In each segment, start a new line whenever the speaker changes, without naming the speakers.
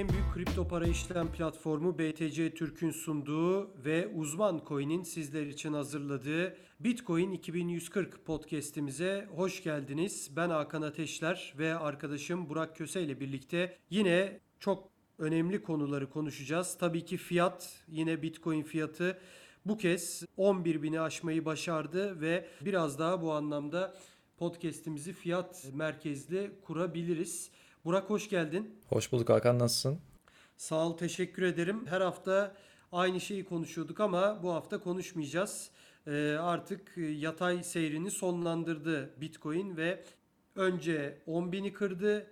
En büyük kripto para işlem platformu BTC Türk'ün sunduğu ve Uzman Coin'in sizler için hazırladığı Bitcoin 2140 podcast'imize hoş geldiniz. Ben Hakan Ateşler ve arkadaşım Burak Köse ile birlikte yine çok önemli konuları konuşacağız. Tabii ki fiyat, yine Bitcoin fiyatı bu kez 11 bini aşmayı başardı ve biraz daha bu anlamda podcast'imizi fiyat merkezli kurabiliriz. Burak hoş geldin.
Hoş bulduk Hakan nasılsın?
Sağ ol teşekkür ederim. Her hafta aynı şeyi konuşuyorduk ama bu hafta konuşmayacağız. Ee, artık yatay seyrini sonlandırdı Bitcoin ve önce 10.000'i kırdı.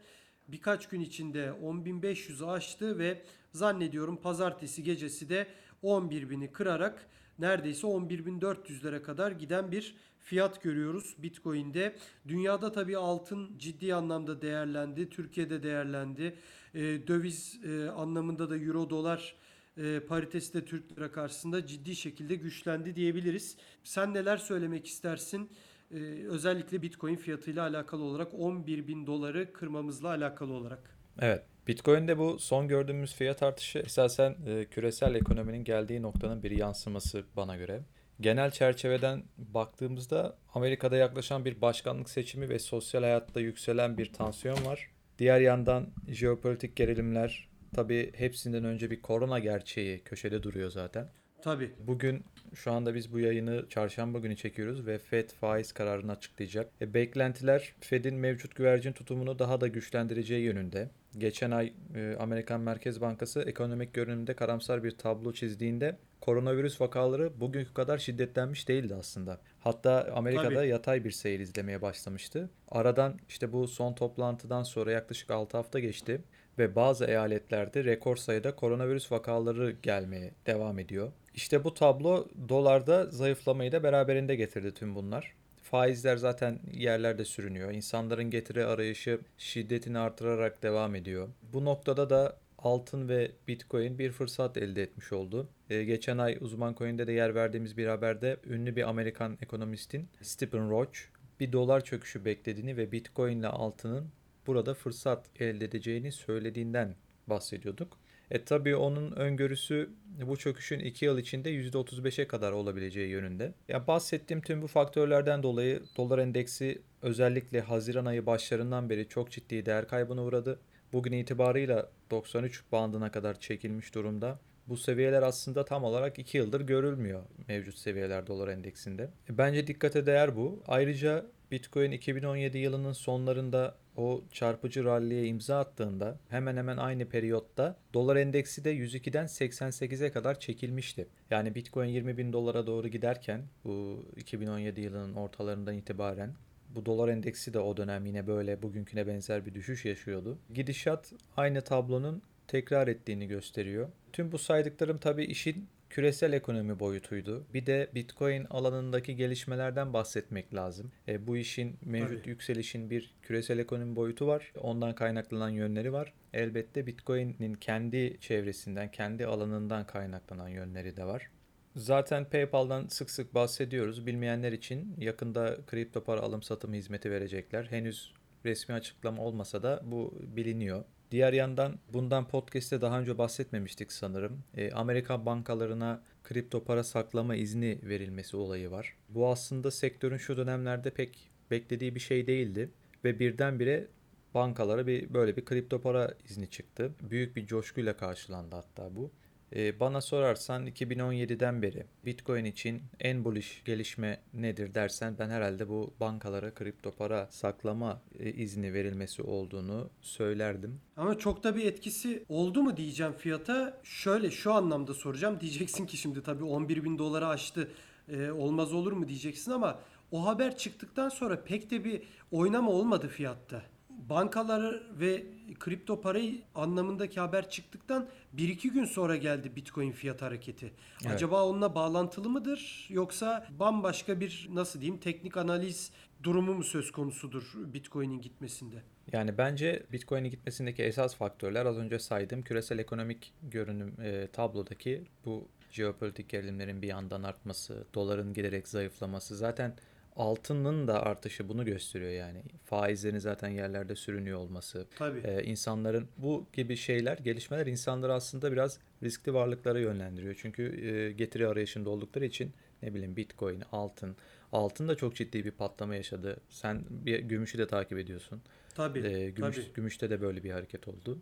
Birkaç gün içinde 10.500'ü aştı ve zannediyorum pazartesi gecesi de 11.000'i kırarak neredeyse 11.400'lere kadar giden bir fiyat görüyoruz Bitcoin'de. Dünyada tabii altın ciddi anlamda değerlendi. Türkiye'de değerlendi. E, döviz e, anlamında da euro dolar e, paritesi de Türk lira karşısında ciddi şekilde güçlendi diyebiliriz. Sen neler söylemek istersin? Ee, özellikle Bitcoin fiyatıyla alakalı olarak 11 bin doları kırmamızla alakalı olarak.
Evet. Bitcoin'de bu son gördüğümüz fiyat artışı esasen e, küresel ekonominin geldiği noktanın bir yansıması bana göre. Genel çerçeveden baktığımızda Amerika'da yaklaşan bir başkanlık seçimi ve sosyal hayatta yükselen bir tansiyon var. Diğer yandan jeopolitik gerilimler tabii hepsinden önce bir korona gerçeği köşede duruyor zaten.
Tabii.
Bugün şu anda biz bu yayını çarşamba günü çekiyoruz ve Fed faiz kararını açıklayacak. E, beklentiler Fed'in mevcut güvercin tutumunu daha da güçlendireceği yönünde. Geçen ay e, Amerikan Merkez Bankası ekonomik görünümde karamsar bir tablo çizdiğinde koronavirüs vakaları bugünkü kadar şiddetlenmiş değildi aslında. Hatta Amerika'da Tabii. yatay bir seyir izlemeye başlamıştı. Aradan işte bu son toplantıdan sonra yaklaşık 6 hafta geçti ve bazı eyaletlerde rekor sayıda koronavirüs vakaları gelmeye devam ediyor. İşte bu tablo dolarda zayıflamayı da beraberinde getirdi tüm bunlar. Faizler zaten yerlerde sürünüyor. İnsanların getiri arayışı şiddetini artırarak devam ediyor. Bu noktada da altın ve bitcoin bir fırsat elde etmiş oldu. Ee, geçen ay uzman coin'de de yer verdiğimiz bir haberde ünlü bir Amerikan ekonomistin Stephen Roach bir dolar çöküşü beklediğini ve bitcoin ile altının burada fırsat elde edeceğini söylediğinden bahsediyorduk. E tabii onun öngörüsü bu çöküşün 2 yıl içinde %35'e kadar olabileceği yönünde. Ya bahsettiğim tüm bu faktörlerden dolayı dolar endeksi özellikle Haziran ayı başlarından beri çok ciddi değer kaybına uğradı. Bugün itibarıyla 93 bandına kadar çekilmiş durumda. Bu seviyeler aslında tam olarak 2 yıldır görülmüyor mevcut seviyeler dolar endeksinde. E, bence dikkate değer bu. Ayrıca Bitcoin 2017 yılının sonlarında o çarpıcı ralliye imza attığında hemen hemen aynı periyotta dolar endeksi de 102'den 88'e kadar çekilmişti. Yani Bitcoin 20 bin dolara doğru giderken bu 2017 yılının ortalarından itibaren bu dolar endeksi de o dönem yine böyle bugünküne benzer bir düşüş yaşıyordu. Gidişat aynı tablonun tekrar ettiğini gösteriyor. Tüm bu saydıklarım tabii işin küresel ekonomi boyutuydu. Bir de Bitcoin alanındaki gelişmelerden bahsetmek lazım. E, bu işin mevcut Tabii. yükselişin bir küresel ekonomi boyutu var. Ondan kaynaklanan yönleri var. Elbette Bitcoin'in kendi çevresinden, kendi alanından kaynaklanan yönleri de var. Zaten PayPal'dan sık sık bahsediyoruz. Bilmeyenler için yakında kripto para alım satım hizmeti verecekler. Henüz resmi açıklama olmasa da bu biliniyor. Diğer yandan bundan podcast'te daha önce bahsetmemiştik sanırım. E, Amerika bankalarına kripto para saklama izni verilmesi olayı var. Bu aslında sektörün şu dönemlerde pek beklediği bir şey değildi ve birdenbire bankalara bir böyle bir kripto para izni çıktı. Büyük bir coşkuyla karşılandı hatta bu. Ee, bana sorarsan 2017'den beri Bitcoin için en bullish gelişme nedir dersen ben herhalde bu bankalara kripto para saklama e, izni verilmesi olduğunu söylerdim.
Ama çok da bir etkisi oldu mu diyeceğim fiyata. Şöyle şu anlamda soracağım. Diyeceksin ki şimdi tabii 11 bin dolara aştı. Ee, olmaz olur mu diyeceksin ama o haber çıktıktan sonra pek de bir oynama olmadı fiyatta bankalar ve kripto parayı anlamındaki haber çıktıktan 1-2 gün sonra geldi Bitcoin fiyat hareketi. Evet. Acaba onunla bağlantılı mıdır yoksa bambaşka bir nasıl diyeyim teknik analiz durumu mu söz konusudur Bitcoin'in gitmesinde?
Yani bence Bitcoin'in gitmesindeki esas faktörler az önce saydığım küresel ekonomik görünüm e, tablodaki bu jeopolitik gerilimlerin bir yandan artması, doların giderek zayıflaması zaten altının da artışı bunu gösteriyor yani. Faizlerin zaten yerlerde sürünüyor olması.
Tabii.
Ee, insanların bu gibi şeyler, gelişmeler insanları aslında biraz riskli varlıklara yönlendiriyor. Çünkü e, getiri arayışında oldukları için ne bileyim Bitcoin, altın. Altın da çok ciddi bir patlama yaşadı. Sen bir gümüşü de takip ediyorsun.
Tabii.
Ee, gümüş,
tabii.
gümüşte de böyle bir hareket oldu.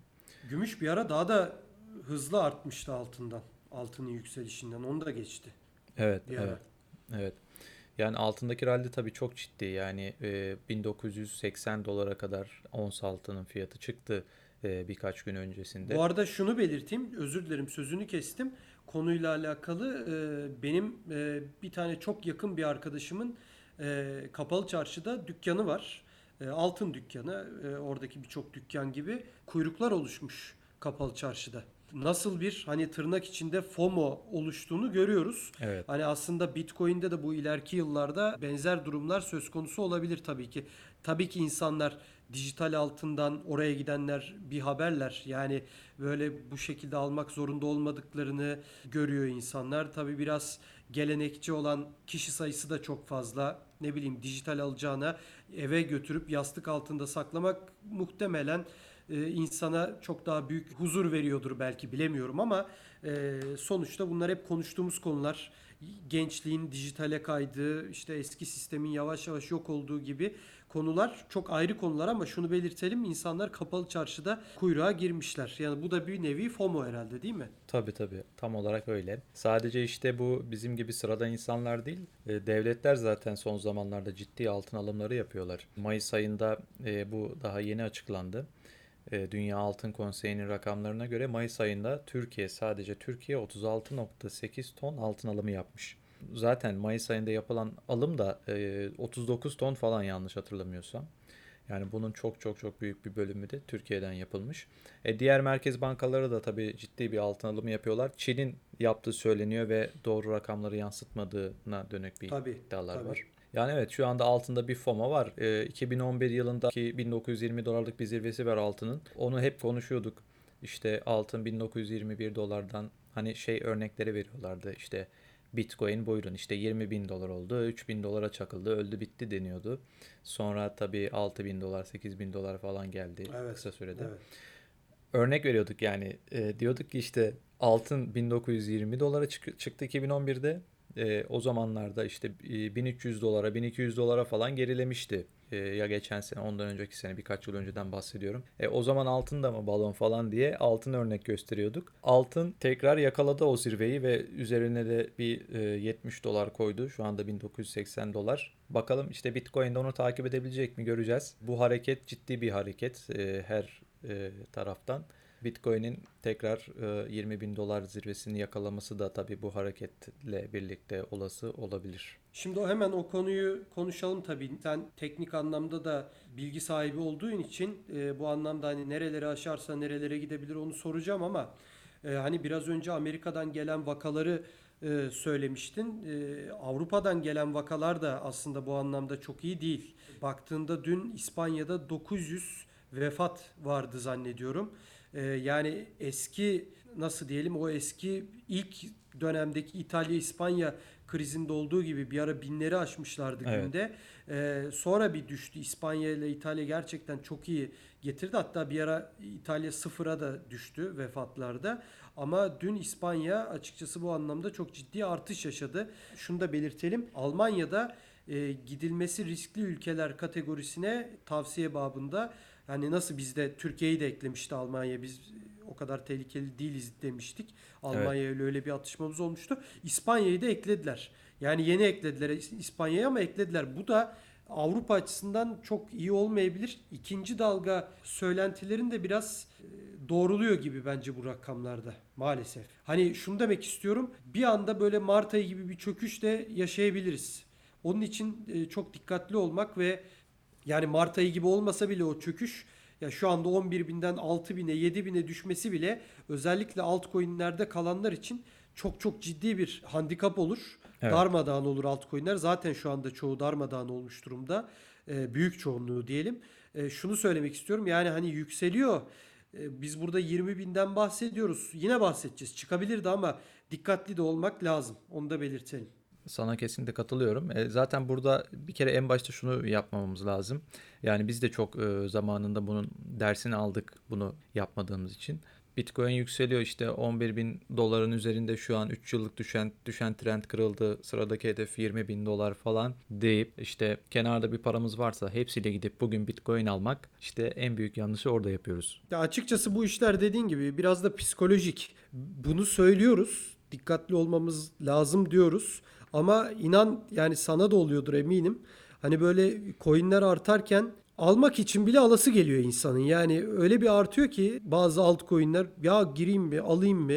Gümüş bir ara daha da hızlı artmıştı altından. Altının yükselişinden. Onu da geçti
Evet,
bir ara.
evet, evet. Yani altındaki rally tabii çok ciddi. Yani e, 1980 dolara kadar ons altının fiyatı çıktı e, birkaç gün öncesinde.
Bu arada şunu belirteyim. Özür dilerim sözünü kestim. Konuyla alakalı e, benim e, bir tane çok yakın bir arkadaşımın e, kapalı çarşıda dükkanı var. E, altın dükkanı. E, oradaki birçok dükkan gibi kuyruklar oluşmuş kapalı çarşıda. Nasıl bir hani tırnak içinde FOMO oluştuğunu görüyoruz.
Evet.
Hani aslında Bitcoin'de de bu ileriki yıllarda benzer durumlar söz konusu olabilir tabii ki. Tabii ki insanlar dijital altından oraya gidenler bir haberler. Yani böyle bu şekilde almak zorunda olmadıklarını görüyor insanlar. Tabii biraz gelenekçi olan kişi sayısı da çok fazla. Ne bileyim dijital alacağına eve götürüp yastık altında saklamak muhtemelen e, insana çok daha büyük huzur veriyordur belki bilemiyorum ama e, sonuçta bunlar hep konuştuğumuz konular. Gençliğin dijitale kaydığı, işte eski sistemin yavaş yavaş yok olduğu gibi konular çok ayrı konular ama şunu belirtelim insanlar kapalı çarşıda kuyruğa girmişler. Yani bu da bir nevi FOMO herhalde değil mi?
Tabii tabii tam olarak öyle. Sadece işte bu bizim gibi sıradan insanlar değil, e, devletler zaten son zamanlarda ciddi altın alımları yapıyorlar. Mayıs ayında e, bu daha yeni açıklandı. E, Dünya Altın Konseyi'nin rakamlarına göre Mayıs ayında Türkiye sadece Türkiye 36.8 ton altın alımı yapmış. Zaten Mayıs ayında yapılan alım da e, 39 ton falan yanlış hatırlamıyorsam. Yani bunun çok çok çok büyük bir bölümü de Türkiye'den yapılmış. E, diğer merkez bankaları da tabii ciddi bir altın alımı yapıyorlar. Çin'in yaptığı söyleniyor ve doğru rakamları yansıtmadığına dönük bir
Tabii,
iddialar
tabii.
var. Yani evet şu anda altında bir FOMO var. E, 2011 yılındaki 1920 dolarlık bir zirvesi var altının. Onu hep konuşuyorduk. İşte altın 1921 dolardan hani şey örnekleri veriyorlardı. İşte Bitcoin buyurun işte 20 bin dolar oldu. 3 bin dolara çakıldı. Öldü bitti deniyordu. Sonra tabii 6 bin dolar 8 bin dolar falan geldi
Evet,
kısa sürede.
Evet.
Örnek veriyorduk yani. E, diyorduk ki işte altın 1920 dolara çık- çıktı 2011'de. E, o zamanlarda işte e, 1300 dolara 1200 dolara falan gerilemişti. E, ya geçen sene ondan önceki sene birkaç yıl önceden bahsediyorum. E, o zaman altın da mı balon falan diye altın örnek gösteriyorduk. Altın tekrar yakaladı o zirveyi ve üzerine de bir e, 70 dolar koydu. Şu anda 1980 dolar. Bakalım işte Bitcoin'de onu takip edebilecek mi göreceğiz. Bu hareket ciddi bir hareket e, her e, taraftan. Bitcoin'in tekrar e, 20 bin dolar zirvesini yakalaması da tabii bu hareketle birlikte olası olabilir.
Şimdi hemen o konuyu konuşalım tabii. Sen teknik anlamda da bilgi sahibi olduğun için e, bu anlamda hani nereleri aşarsa nerelere gidebilir onu soracağım ama e, hani biraz önce Amerika'dan gelen vakaları e, söylemiştin. E, Avrupa'dan gelen vakalar da aslında bu anlamda çok iyi değil. Baktığında dün İspanya'da 900 vefat vardı zannediyorum. E, yani eski nasıl diyelim o eski ilk dönemdeki İtalya-İspanya krizinde olduğu gibi bir ara binleri aşmışlardı
Evet.
günde. Ee, sonra bir düştü. İspanya ile İtalya gerçekten çok iyi getirdi. Hatta bir ara İtalya sıfıra da düştü vefatlarda. Ama dün İspanya açıkçası bu anlamda çok ciddi artış yaşadı. Şunu da belirtelim. Almanya'da e, gidilmesi riskli ülkeler kategorisine tavsiye babında yani nasıl bizde Türkiye'yi de eklemişti Almanya biz o kadar tehlikeli değiliz demiştik. Almanya ile öyle bir atışmamız olmuştu. İspanya'yı da eklediler. Yani yeni eklediler İspanya'yı ama eklediler. Bu da Avrupa açısından çok iyi olmayabilir. İkinci dalga söylentilerin de biraz e, doğruluyor gibi bence bu rakamlarda maalesef. Hani şunu demek istiyorum. Bir anda böyle Mart ayı gibi bir çöküş de yaşayabiliriz. Onun için e, çok dikkatli olmak ve yani Mart ayı gibi olmasa bile o çöküş ya şu anda 11 binden 6 bine 7 bine düşmesi bile özellikle altcoin'lerde kalanlar için çok çok ciddi bir handikap olur.
Evet.
Darmadağın olur altcoin'ler. Zaten şu anda çoğu darmadağın olmuş durumda. Ee, büyük çoğunluğu diyelim. Ee, şunu söylemek istiyorum. Yani hani yükseliyor. Ee, biz burada 20 binden bahsediyoruz. Yine bahsedeceğiz. Çıkabilirdi ama dikkatli de olmak lazım. Onu da belirtelim.
Sana kesinlikle katılıyorum. E, zaten burada bir kere en başta şunu yapmamamız lazım. Yani biz de çok e, zamanında bunun dersini aldık bunu yapmadığımız için. Bitcoin yükseliyor işte 11 bin doların üzerinde şu an 3 yıllık düşen düşen trend kırıldı. Sıradaki hedef 20 bin dolar falan deyip işte kenarda bir paramız varsa hepsiyle gidip bugün Bitcoin almak işte en büyük yanlışı orada yapıyoruz.
Ya açıkçası bu işler dediğin gibi biraz da psikolojik. Bunu söylüyoruz. Dikkatli olmamız lazım diyoruz. Ama inan yani sana da oluyordur eminim. Hani böyle coinler artarken almak için bile alası geliyor insanın. Yani öyle bir artıyor ki bazı altcoin'ler ya gireyim mi alayım mı?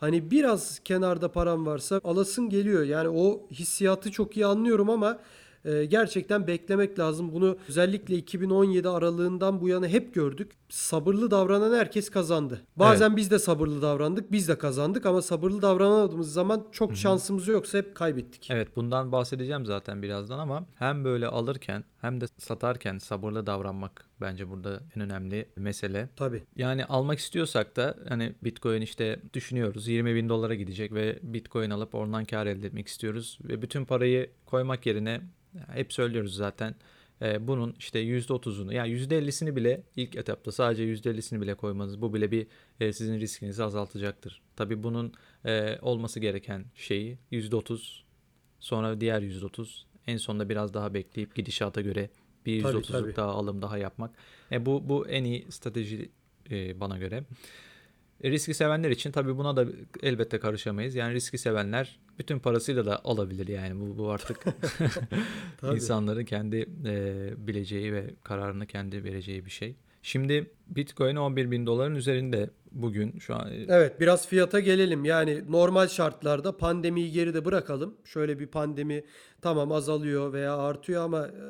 Hani biraz kenarda param varsa alasın geliyor. Yani o hissiyatı çok iyi anlıyorum ama e, gerçekten beklemek lazım. Bunu özellikle 2017 aralığından bu yana hep gördük. Sabırlı davranan herkes kazandı. Bazen biz de sabırlı davrandık, biz de kazandık ama sabırlı davranmadığımız zaman çok şansımız yoksa hep kaybettik.
Evet bundan bahsedeceğim zaten birazdan ama hem böyle alırken hem de satarken sabırlı davranmak bence burada en önemli mesele.
Tabii.
Yani almak istiyorsak da hani Bitcoin işte düşünüyoruz 20 bin dolara gidecek ve Bitcoin alıp oradan kar elde etmek istiyoruz. Ve bütün parayı koymak yerine hep söylüyoruz zaten e, bunun işte %30'unu yani %50'sini bile ilk etapta sadece %50'sini bile koymanız bu bile bir e, sizin riskinizi azaltacaktır. Tabii bunun e, olması gereken şeyi %30 sonra diğer %30 en sonunda biraz daha bekleyip gidişata göre bir
Tabii,
%30'luk
tabii.
daha alım daha yapmak. E, bu bu en iyi strateji e, bana göre. E, riski sevenler için tabii buna da elbette karışamayız. Yani riski sevenler bütün parasıyla da alabilir yani bu, bu artık insanların kendi e, bileceği ve kararını kendi vereceği bir şey. Şimdi Bitcoin 11 bin doların üzerinde bugün şu an. e,
Evet biraz fiyata gelelim. Yani normal şartlarda pandemiyi geride bırakalım. Şöyle bir pandemi tamam azalıyor veya artıyor ama e,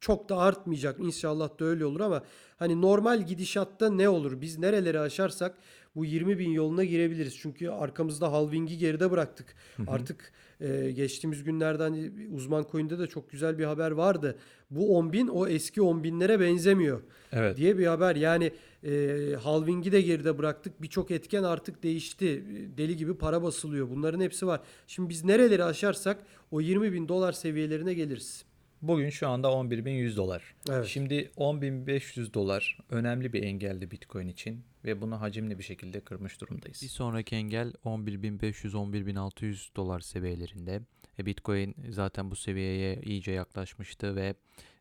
çok da artmayacak. İnşallah da öyle olur ama hani normal gidişatta ne olur? Biz nereleri aşarsak bu 20 bin yoluna girebiliriz. Çünkü arkamızda halvingi geride bıraktık. Artık e, geçtiğimiz günlerden uzman coin'de de çok güzel bir haber vardı. Bu 10 bin o eski 10 binlere benzemiyor
Evet.
diye bir haber. Yani e, halvingi de geride bıraktık. Birçok etken artık değişti. Deli gibi para basılıyor. Bunların hepsi var. Şimdi biz nereleri aşarsak o 20 bin dolar seviyelerine geliriz.
Bugün şu anda 11.100 dolar.
Evet.
Şimdi 10.500 dolar önemli bir engeldi Bitcoin için ve bunu hacimli bir şekilde kırmış durumdayız. Bir sonraki engel 11.500-11.600 dolar seviyelerinde. E, Bitcoin zaten bu seviyeye iyice yaklaşmıştı ve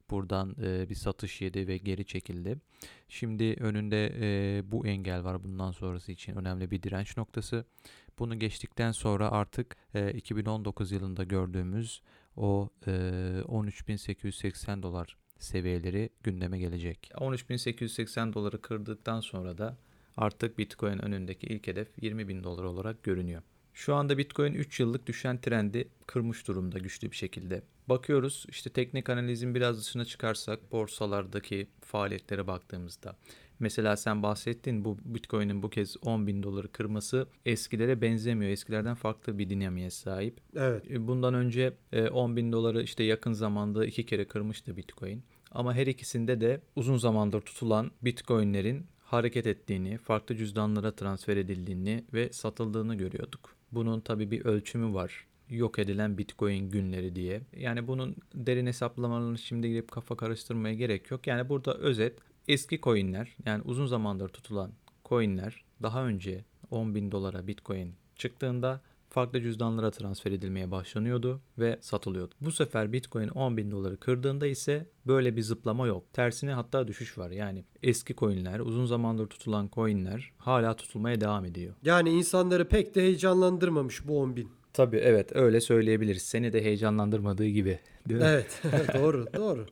buradan e, bir satış yedi ve geri çekildi. Şimdi önünde e, bu engel var bundan sonrası için önemli bir direnç noktası. Bunu geçtikten sonra artık e, 2019 yılında gördüğümüz o e, 13.880 dolar seviyeleri gündeme gelecek. 13.880 doları kırdıktan sonra da artık Bitcoin önündeki ilk hedef 20.000 dolar olarak görünüyor. Şu anda Bitcoin 3 yıllık düşen trendi kırmış durumda güçlü bir şekilde. Bakıyoruz işte teknik analizin biraz dışına çıkarsak borsalardaki faaliyetlere baktığımızda Mesela sen bahsettin bu Bitcoin'in bu kez 10 bin doları kırması eskilere benzemiyor. Eskilerden farklı bir dinamiğe sahip.
Evet.
E, Bundan önce e, 10 bin doları işte yakın zamanda iki kere kırmıştı Bitcoin. Ama her ikisinde de uzun zamandır tutulan Bitcoin'lerin hareket ettiğini, farklı cüzdanlara transfer edildiğini ve satıldığını görüyorduk. Bunun tabii bir ölçümü var. Yok edilen Bitcoin günleri diye. Yani bunun derin hesaplamalarını şimdi girip kafa karıştırmaya gerek yok. Yani burada özet eski coinler yani uzun zamandır tutulan coinler daha önce 10 bin dolara Bitcoin çıktığında farklı cüzdanlara transfer edilmeye başlanıyordu ve satılıyordu. Bu sefer Bitcoin 10 bin doları kırdığında ise böyle bir zıplama yok. Tersine hatta düşüş var. Yani eski coinler, uzun zamandır tutulan coinler hala tutulmaya devam ediyor.
Yani insanları pek de heyecanlandırmamış bu 10 bin.
Tabii evet öyle söyleyebiliriz. Seni de heyecanlandırmadığı gibi. Değil mi?
Evet. doğru. Doğru.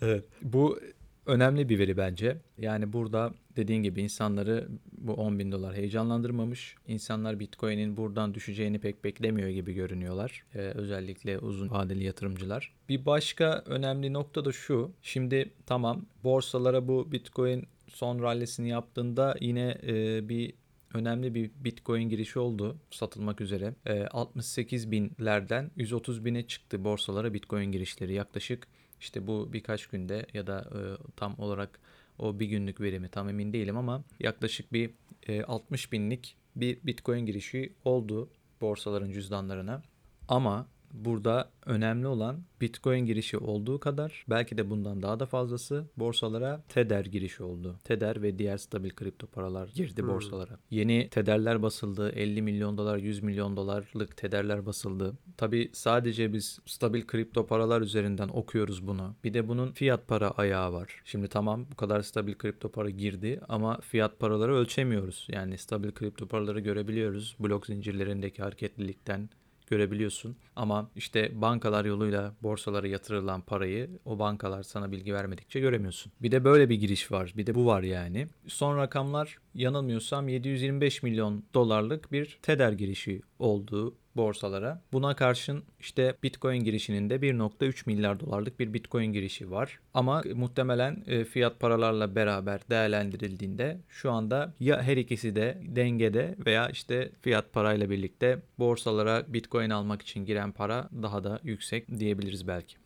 Evet. Bu önemli bir veri bence. Yani burada dediğin gibi insanları bu 10 bin dolar heyecanlandırmamış. İnsanlar Bitcoin'in buradan düşeceğini pek beklemiyor gibi görünüyorlar. Ee, özellikle uzun vadeli yatırımcılar. Bir başka önemli nokta da şu. Şimdi tamam borsalara bu Bitcoin son rallisini yaptığında yine e, bir önemli bir Bitcoin girişi oldu satılmak üzere. E, 68 binlerden 130 bine çıktı borsalara Bitcoin girişleri yaklaşık işte bu birkaç günde ya da e, tam olarak o bir günlük verimi tam emin değilim ama yaklaşık bir e, 60 binlik bir Bitcoin girişi oldu borsaların cüzdanlarına. Ama burada önemli olan Bitcoin girişi olduğu kadar belki de bundan daha da fazlası borsalara Tether girişi oldu. Tether ve diğer stabil kripto paralar girdi
Hmm.
borsalara. Yeni Tether'ler basıldı. 50 milyon dolar, 100 milyon dolarlık Tether'ler basıldı. Tabi sadece biz stabil kripto paralar üzerinden okuyoruz bunu. Bir de bunun fiyat para ayağı var. Şimdi tamam bu kadar stabil kripto para girdi ama fiyat paraları ölçemiyoruz. Yani stabil kripto paraları görebiliyoruz. Blok zincirlerindeki hareketlilikten görebiliyorsun. Ama işte bankalar yoluyla borsalara yatırılan parayı o bankalar sana bilgi vermedikçe göremiyorsun. Bir de böyle bir giriş var. Bir de bu var yani. Son rakamlar yanılmıyorsam 725 milyon dolarlık bir TEDER girişi olduğu borsalara. Buna karşın işte Bitcoin girişinin de 1.3 milyar dolarlık bir Bitcoin girişi var. Ama muhtemelen e, fiyat paralarla beraber değerlendirildiğinde şu anda ya her ikisi de dengede veya işte fiyat parayla birlikte borsalara Bitcoin almak için giren para daha da yüksek diyebiliriz belki.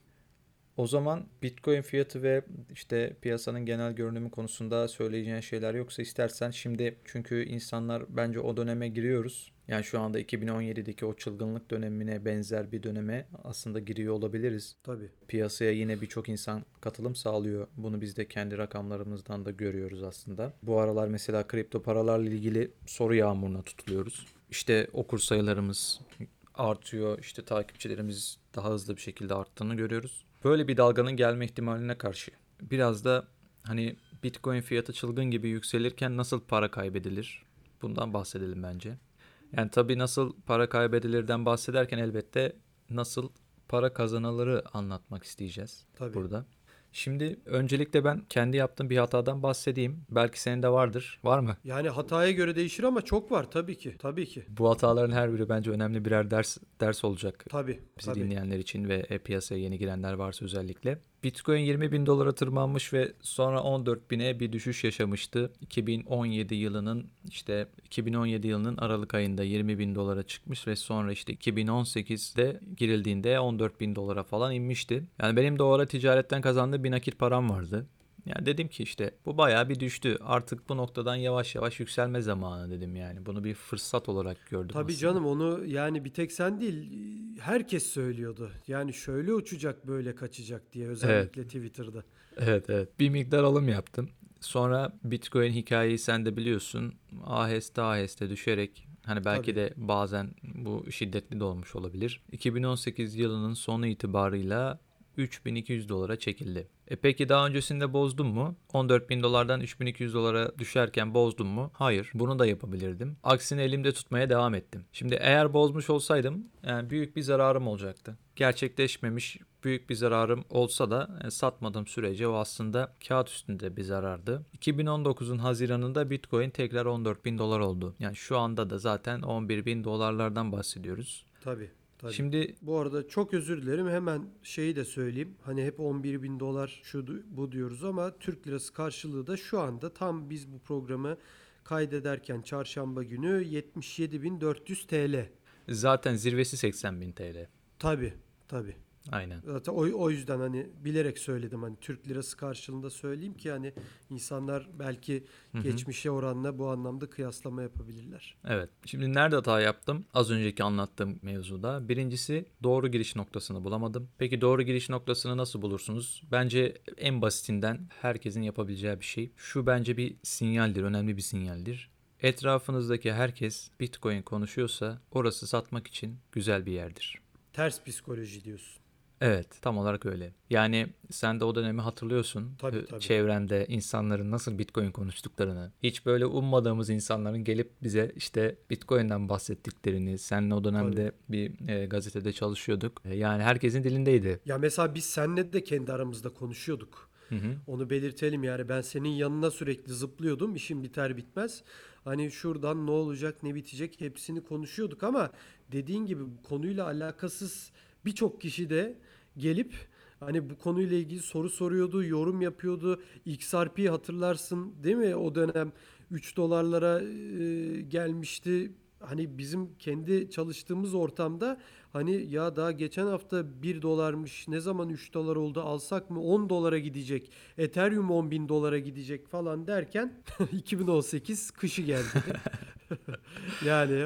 O zaman Bitcoin fiyatı ve işte piyasanın genel görünümü konusunda söyleyeceğin şeyler yoksa istersen şimdi çünkü insanlar bence o döneme giriyoruz. Yani şu anda 2017'deki o çılgınlık dönemine benzer bir döneme aslında giriyor olabiliriz.
Tabii.
Piyasaya yine birçok insan katılım sağlıyor. Bunu biz de kendi rakamlarımızdan da görüyoruz aslında. Bu aralar mesela kripto paralarla ilgili soru yağmuruna tutuluyoruz. İşte okur sayılarımız artıyor. İşte takipçilerimiz daha hızlı bir şekilde arttığını görüyoruz. Böyle bir dalganın gelme ihtimaline karşı biraz da hani Bitcoin fiyatı çılgın gibi yükselirken nasıl para kaybedilir? Bundan bahsedelim bence. Yani tabii nasıl para kaybedilirden bahsederken elbette nasıl para kazanılırı anlatmak isteyeceğiz
Tabii.
burada. Şimdi öncelikle ben kendi yaptığım bir hatadan bahsedeyim. Belki senin de vardır. Var mı?
Yani hataya göre değişir ama çok var tabii ki. Tabii ki.
Bu hataların her biri bence önemli birer ders ders olacak
Tabii.
bizi
tabii.
dinleyenler için ve e, piyasaya yeni girenler varsa özellikle. Bitcoin 20 bin dolara tırmanmış ve sonra 14 bine bir düşüş yaşamıştı. 2017 yılının işte 2017 yılının Aralık ayında 20 bin dolara çıkmış ve sonra işte 2018'de girildiğinde 14 bin dolara falan inmişti. Yani benim de o ara ticaretten kazandığım bir nakit param vardı. Yani dedim ki işte bu bayağı bir düştü. Artık bu noktadan yavaş yavaş yükselme zamanı dedim yani. Bunu bir fırsat olarak gördüm.
Tabii
aslında.
canım onu yani bir tek sen değil herkes söylüyordu. Yani şöyle uçacak böyle kaçacak diye özellikle Twitter'da.
Evet evet. Bir miktar alım yaptım. Sonra Bitcoin hikayeyi sen de biliyorsun. Aheste aheste düşerek hani belki
Tabii.
de bazen bu şiddetli de olmuş olabilir. 2018 yılının sonu itibarıyla 3200 dolara çekildi. E peki daha öncesinde bozdum mu? 14.000 dolardan 3200 dolara düşerken bozdum mu? Hayır. Bunu da yapabilirdim. Aksine elimde tutmaya devam ettim. Şimdi eğer bozmuş olsaydım yani büyük bir zararım olacaktı. Gerçekleşmemiş büyük bir zararım olsa da e, satmadığım sürece o aslında kağıt üstünde bir zarardı. 2019'un Haziran'ında Bitcoin tekrar 14.000 dolar oldu. Yani şu anda da zaten 11.000 dolarlardan bahsediyoruz.
Tabii. Tabii.
Şimdi
Bu arada çok özür dilerim. Hemen şeyi de söyleyeyim. Hani hep 11 bin dolar şu bu diyoruz ama Türk lirası karşılığı da şu anda tam biz bu programı kaydederken çarşamba günü 77.400 TL.
zaten zirvesi 80.000 TL.
Tabii. Tabii.
Aynen.
Zaten o, o yüzden hani bilerek söyledim hani Türk lirası karşılığında söyleyeyim ki hani insanlar belki
Hı hı.
geçmişe oranla bu anlamda kıyaslama yapabilirler.
Evet. Şimdi nerede hata yaptım? Az önceki anlattığım mevzuda. Birincisi doğru giriş noktasını bulamadım. Peki doğru giriş noktasını nasıl bulursunuz? Bence en basitinden herkesin yapabileceği bir şey. Şu bence bir sinyaldir, önemli bir sinyaldir. Etrafınızdaki herkes Bitcoin konuşuyorsa orası satmak için güzel bir yerdir.
Ters psikoloji diyorsun.
Evet, tam olarak öyle. Yani sen de o dönemi hatırlıyorsun.
Tabii, tabii.
Çevrende insanların nasıl Bitcoin konuştuklarını. Hiç böyle ummadığımız insanların gelip bize işte Bitcoin'den bahsettiklerini. Seninle o dönemde bir e, gazetede çalışıyorduk. E, yani herkesin dilindeydi.
Ya mesela biz seninle de kendi aramızda konuşuyorduk.
Hı hı.
Onu belirtelim yani ben senin yanına sürekli zıplıyordum işim biter bitmez. Hani şuradan ne olacak ne bitecek hepsini konuşuyorduk ama dediğin gibi konuyla alakasız birçok kişi de gelip hani bu konuyla ilgili soru soruyordu, yorum yapıyordu. XRP hatırlarsın değil mi? O dönem 3 dolarlara e, gelmişti. Hani bizim kendi çalıştığımız ortamda hani ya daha geçen hafta 1 dolarmış ne zaman 3 dolar oldu alsak mı 10 dolara gidecek Ethereum 10 bin dolara gidecek falan derken 2018 kışı geldi. Yani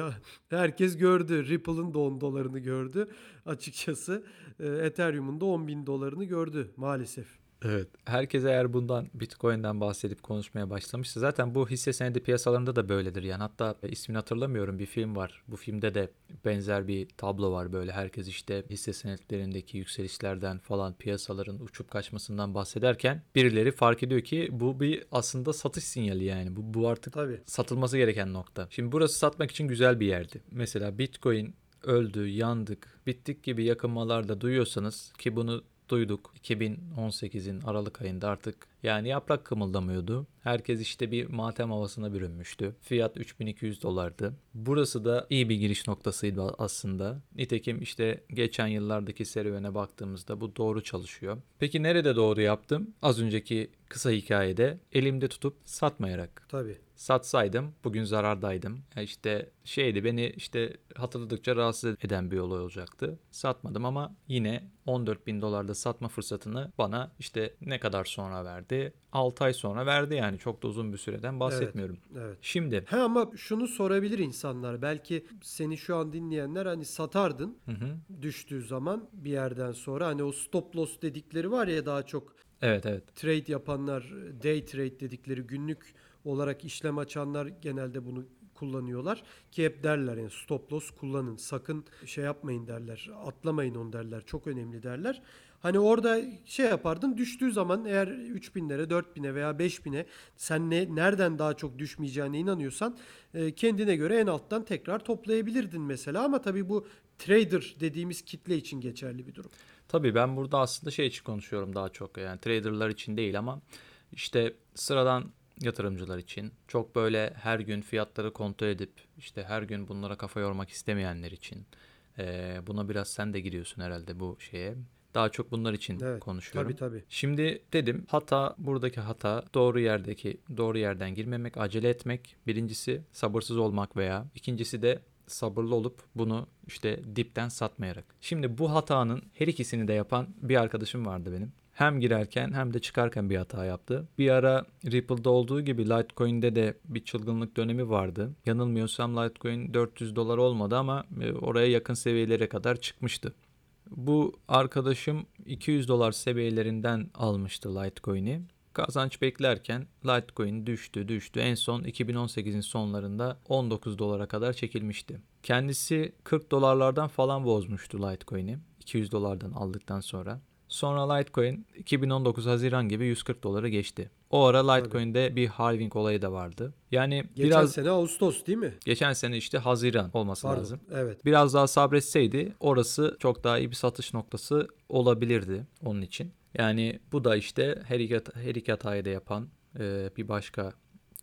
herkes gördü. Ripple'ın da 10 dolarını gördü. Açıkçası Ethereum'un da 10 bin dolarını gördü maalesef.
Evet. Herkes eğer bundan Bitcoin'den bahsedip konuşmaya başlamışsa zaten bu hisse senedi piyasalarında da böyledir. Yani hatta ismini hatırlamıyorum bir film var. Bu filmde de benzer bir tablo var böyle. Herkes işte hisse senetlerindeki yükselişlerden falan piyasaların uçup kaçmasından bahsederken birileri fark ediyor ki bu bir aslında satış sinyali yani. Bu, bu artık
Tabii.
satılması gereken nokta. Şimdi burası satmak için güzel bir yerdi. Mesela Bitcoin öldü, yandık, bittik gibi yakınmalarda duyuyorsanız ki bunu duyduk 2018'in Aralık ayında artık yani yaprak kımıldamıyordu. Herkes işte bir matem havasına bürünmüştü. Fiyat 3200 dolardı. Burası da iyi bir giriş noktasıydı aslında. Nitekim işte geçen yıllardaki serüvene baktığımızda bu doğru çalışıyor. Peki nerede doğru yaptım? Az önceki kısa hikayede elimde tutup satmayarak
Tabii.
Satsaydım bugün zarardaydım. Ya işte şeydi beni işte hatırladıkça rahatsız eden bir olay olacaktı. Satmadım ama yine 14 bin dolarda satma fırsatını bana işte ne kadar sonra verdi? 6 ay sonra verdi yani çok da uzun bir süreden bahsetmiyorum.
Evet.
Şimdi
He ama şunu sorabilir insanlar. Belki seni şu an dinleyenler hani satardın
hı hı.
düştüğü zaman bir yerden sonra hani o stop loss dedikleri var ya daha çok
evet evet
trade yapanlar day trade dedikleri günlük olarak işlem açanlar genelde bunu kullanıyorlar ki hep derler yani stop loss kullanın sakın şey yapmayın derler atlamayın onu derler çok önemli derler. Hani orada şey yapardın düştüğü zaman eğer 3000'lere 4000'e veya 5000'e sen ne nereden daha çok düşmeyeceğine inanıyorsan e, kendine göre en alttan tekrar toplayabilirdin mesela ama tabii bu trader dediğimiz kitle için geçerli bir durum.
Tabii ben burada aslında şey için konuşuyorum daha çok yani traderlar için değil ama işte sıradan yatırımcılar için çok böyle her gün fiyatları kontrol edip işte her gün bunlara kafa yormak istemeyenler için eee, buna biraz sen de gidiyorsun herhalde bu şeye. Daha çok bunlar için
Evet,
konuşuyorum.
Tabii tabii.
Şimdi dedim hata buradaki hata doğru yerdeki doğru yerden girmemek, acele etmek. Birincisi sabırsız olmak veya ikincisi de sabırlı olup bunu işte dipten satmayarak. Şimdi bu hatanın her ikisini de yapan bir arkadaşım vardı benim. Hem girerken hem de çıkarken bir hata yaptı. Bir ara Ripple'da olduğu gibi Litecoin'de de bir çılgınlık dönemi vardı. Yanılmıyorsam Litecoin 400 dolar olmadı ama e, oraya yakın seviyelere kadar çıkmıştı. Bu arkadaşım 200 dolar seviyelerinden almıştı Litecoin'i. Kazanç beklerken Litecoin düştü düştü. En son 2018'in sonlarında 19 dolara kadar çekilmişti. Kendisi 40 dolarlardan falan bozmuştu Litecoin'i. 200 dolardan aldıktan sonra. Sonra Litecoin 2019 Haziran gibi 140 dolara geçti. O ara Litecoin'de bir halving olayı da vardı. Yani
Geçen
biraz
sene Ağustos değil mi?
geçen sene işte Haziran olması
Pardon.
lazım.
Evet.
Biraz daha sabretseydi orası çok daha iyi bir satış noktası olabilirdi onun için. Yani bu da işte her iki, her iki hatayı da yapan e, bir başka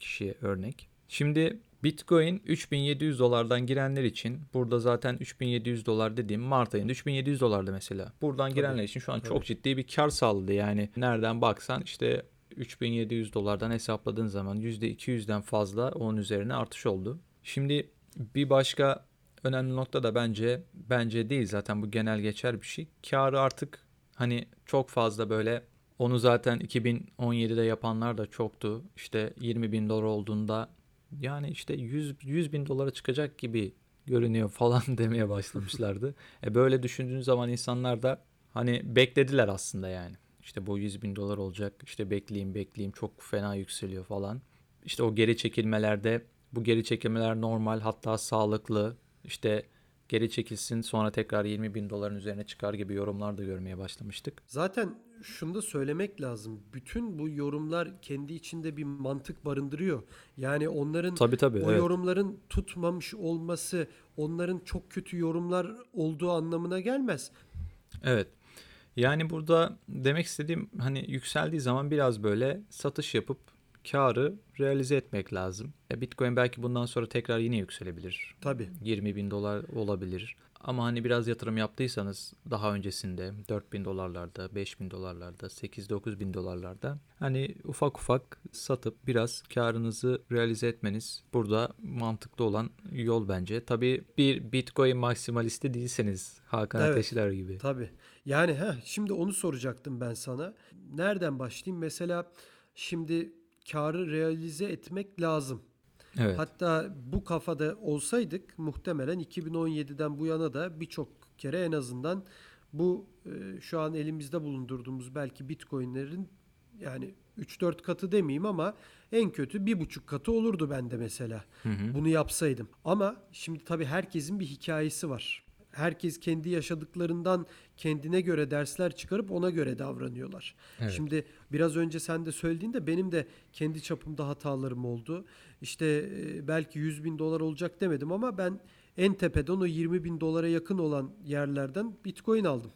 kişiye örnek. Şimdi Bitcoin 3700 dolardan girenler için burada zaten 3700 dolar dediğim Mart ayında 3700 dolardı mesela. Buradan girenler için şu an çok ciddi bir kar sağladı yani. Nereden baksan işte 3700 dolardan hesapladığın zaman %200'den fazla onun üzerine artış oldu. Şimdi bir başka önemli nokta da bence bence değil zaten bu genel geçer bir şey. Karı artık hani çok fazla böyle onu zaten 2017'de yapanlar da çoktu. İşte 20 bin dolar olduğunda yani işte 100, 100 bin dolara çıkacak gibi görünüyor falan demeye başlamışlardı. e böyle düşündüğün zaman insanlar da hani beklediler aslında yani. İşte bu 100 bin dolar olacak işte bekleyeyim bekleyeyim çok fena yükseliyor falan. İşte o geri çekilmelerde bu geri çekilmeler normal hatta sağlıklı işte geri çekilsin sonra tekrar 20 bin doların üzerine çıkar gibi yorumlar da görmeye başlamıştık.
Zaten şunu da söylemek lazım. Bütün bu yorumlar kendi içinde bir mantık barındırıyor. Yani onların
Tabii tabii
o
evet.
yorumların tutmamış olması, onların çok kötü yorumlar olduğu anlamına gelmez.
Evet. Yani burada demek istediğim hani yükseldiği zaman biraz böyle satış yapıp karı realize etmek lazım. E, Bitcoin belki bundan sonra tekrar yine yükselebilir.
Tabii.
20 bin dolar olabilir. Ama hani biraz yatırım yaptıysanız daha öncesinde 4 bin dolarlarda, 5 bin dolarlarda, 8-9 bin dolarlarda hani ufak ufak satıp biraz karınızı realize etmeniz burada mantıklı olan yol bence. Tabii bir Bitcoin maksimalisti değilseniz Hakan
Evet.
Ateşler gibi.
Tabii. Yani heh, şimdi onu soracaktım ben sana. Nereden başlayayım? Mesela şimdi karı realize etmek lazım.
Evet.
Hatta bu kafada olsaydık muhtemelen 2017'den bu yana da birçok kere en azından bu e, şu an elimizde bulundurduğumuz belki Bitcoin'lerin yani 3-4 katı demeyeyim ama en kötü bir buçuk katı olurdu bende mesela.
Hı hı.
Bunu yapsaydım. Ama şimdi tabii herkesin bir hikayesi var. Herkes kendi yaşadıklarından kendine göre dersler çıkarıp ona göre davranıyorlar.
Evet.
Şimdi biraz önce sen de söylediğinde benim de kendi çapımda hatalarım oldu. İşte belki 100 bin dolar olacak demedim ama ben en tepeden o 20 bin dolara yakın olan yerlerden Bitcoin aldım.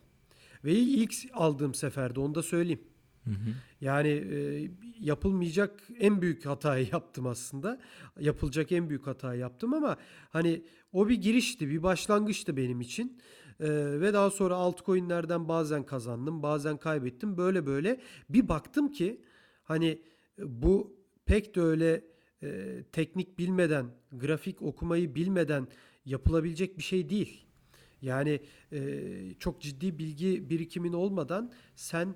Ve ilk aldığım seferde onu da söyleyeyim.
Hı hı.
Yani e, yapılmayacak en büyük hatayı yaptım aslında. Yapılacak en büyük hatayı yaptım ama hani o bir girişti, bir başlangıçtı benim için. E, ve daha sonra altcoin'lerden bazen kazandım, bazen kaybettim. Böyle böyle bir baktım ki hani bu pek de öyle e, teknik bilmeden, grafik okumayı bilmeden yapılabilecek bir şey değil. Yani e, çok ciddi bilgi birikimin olmadan sen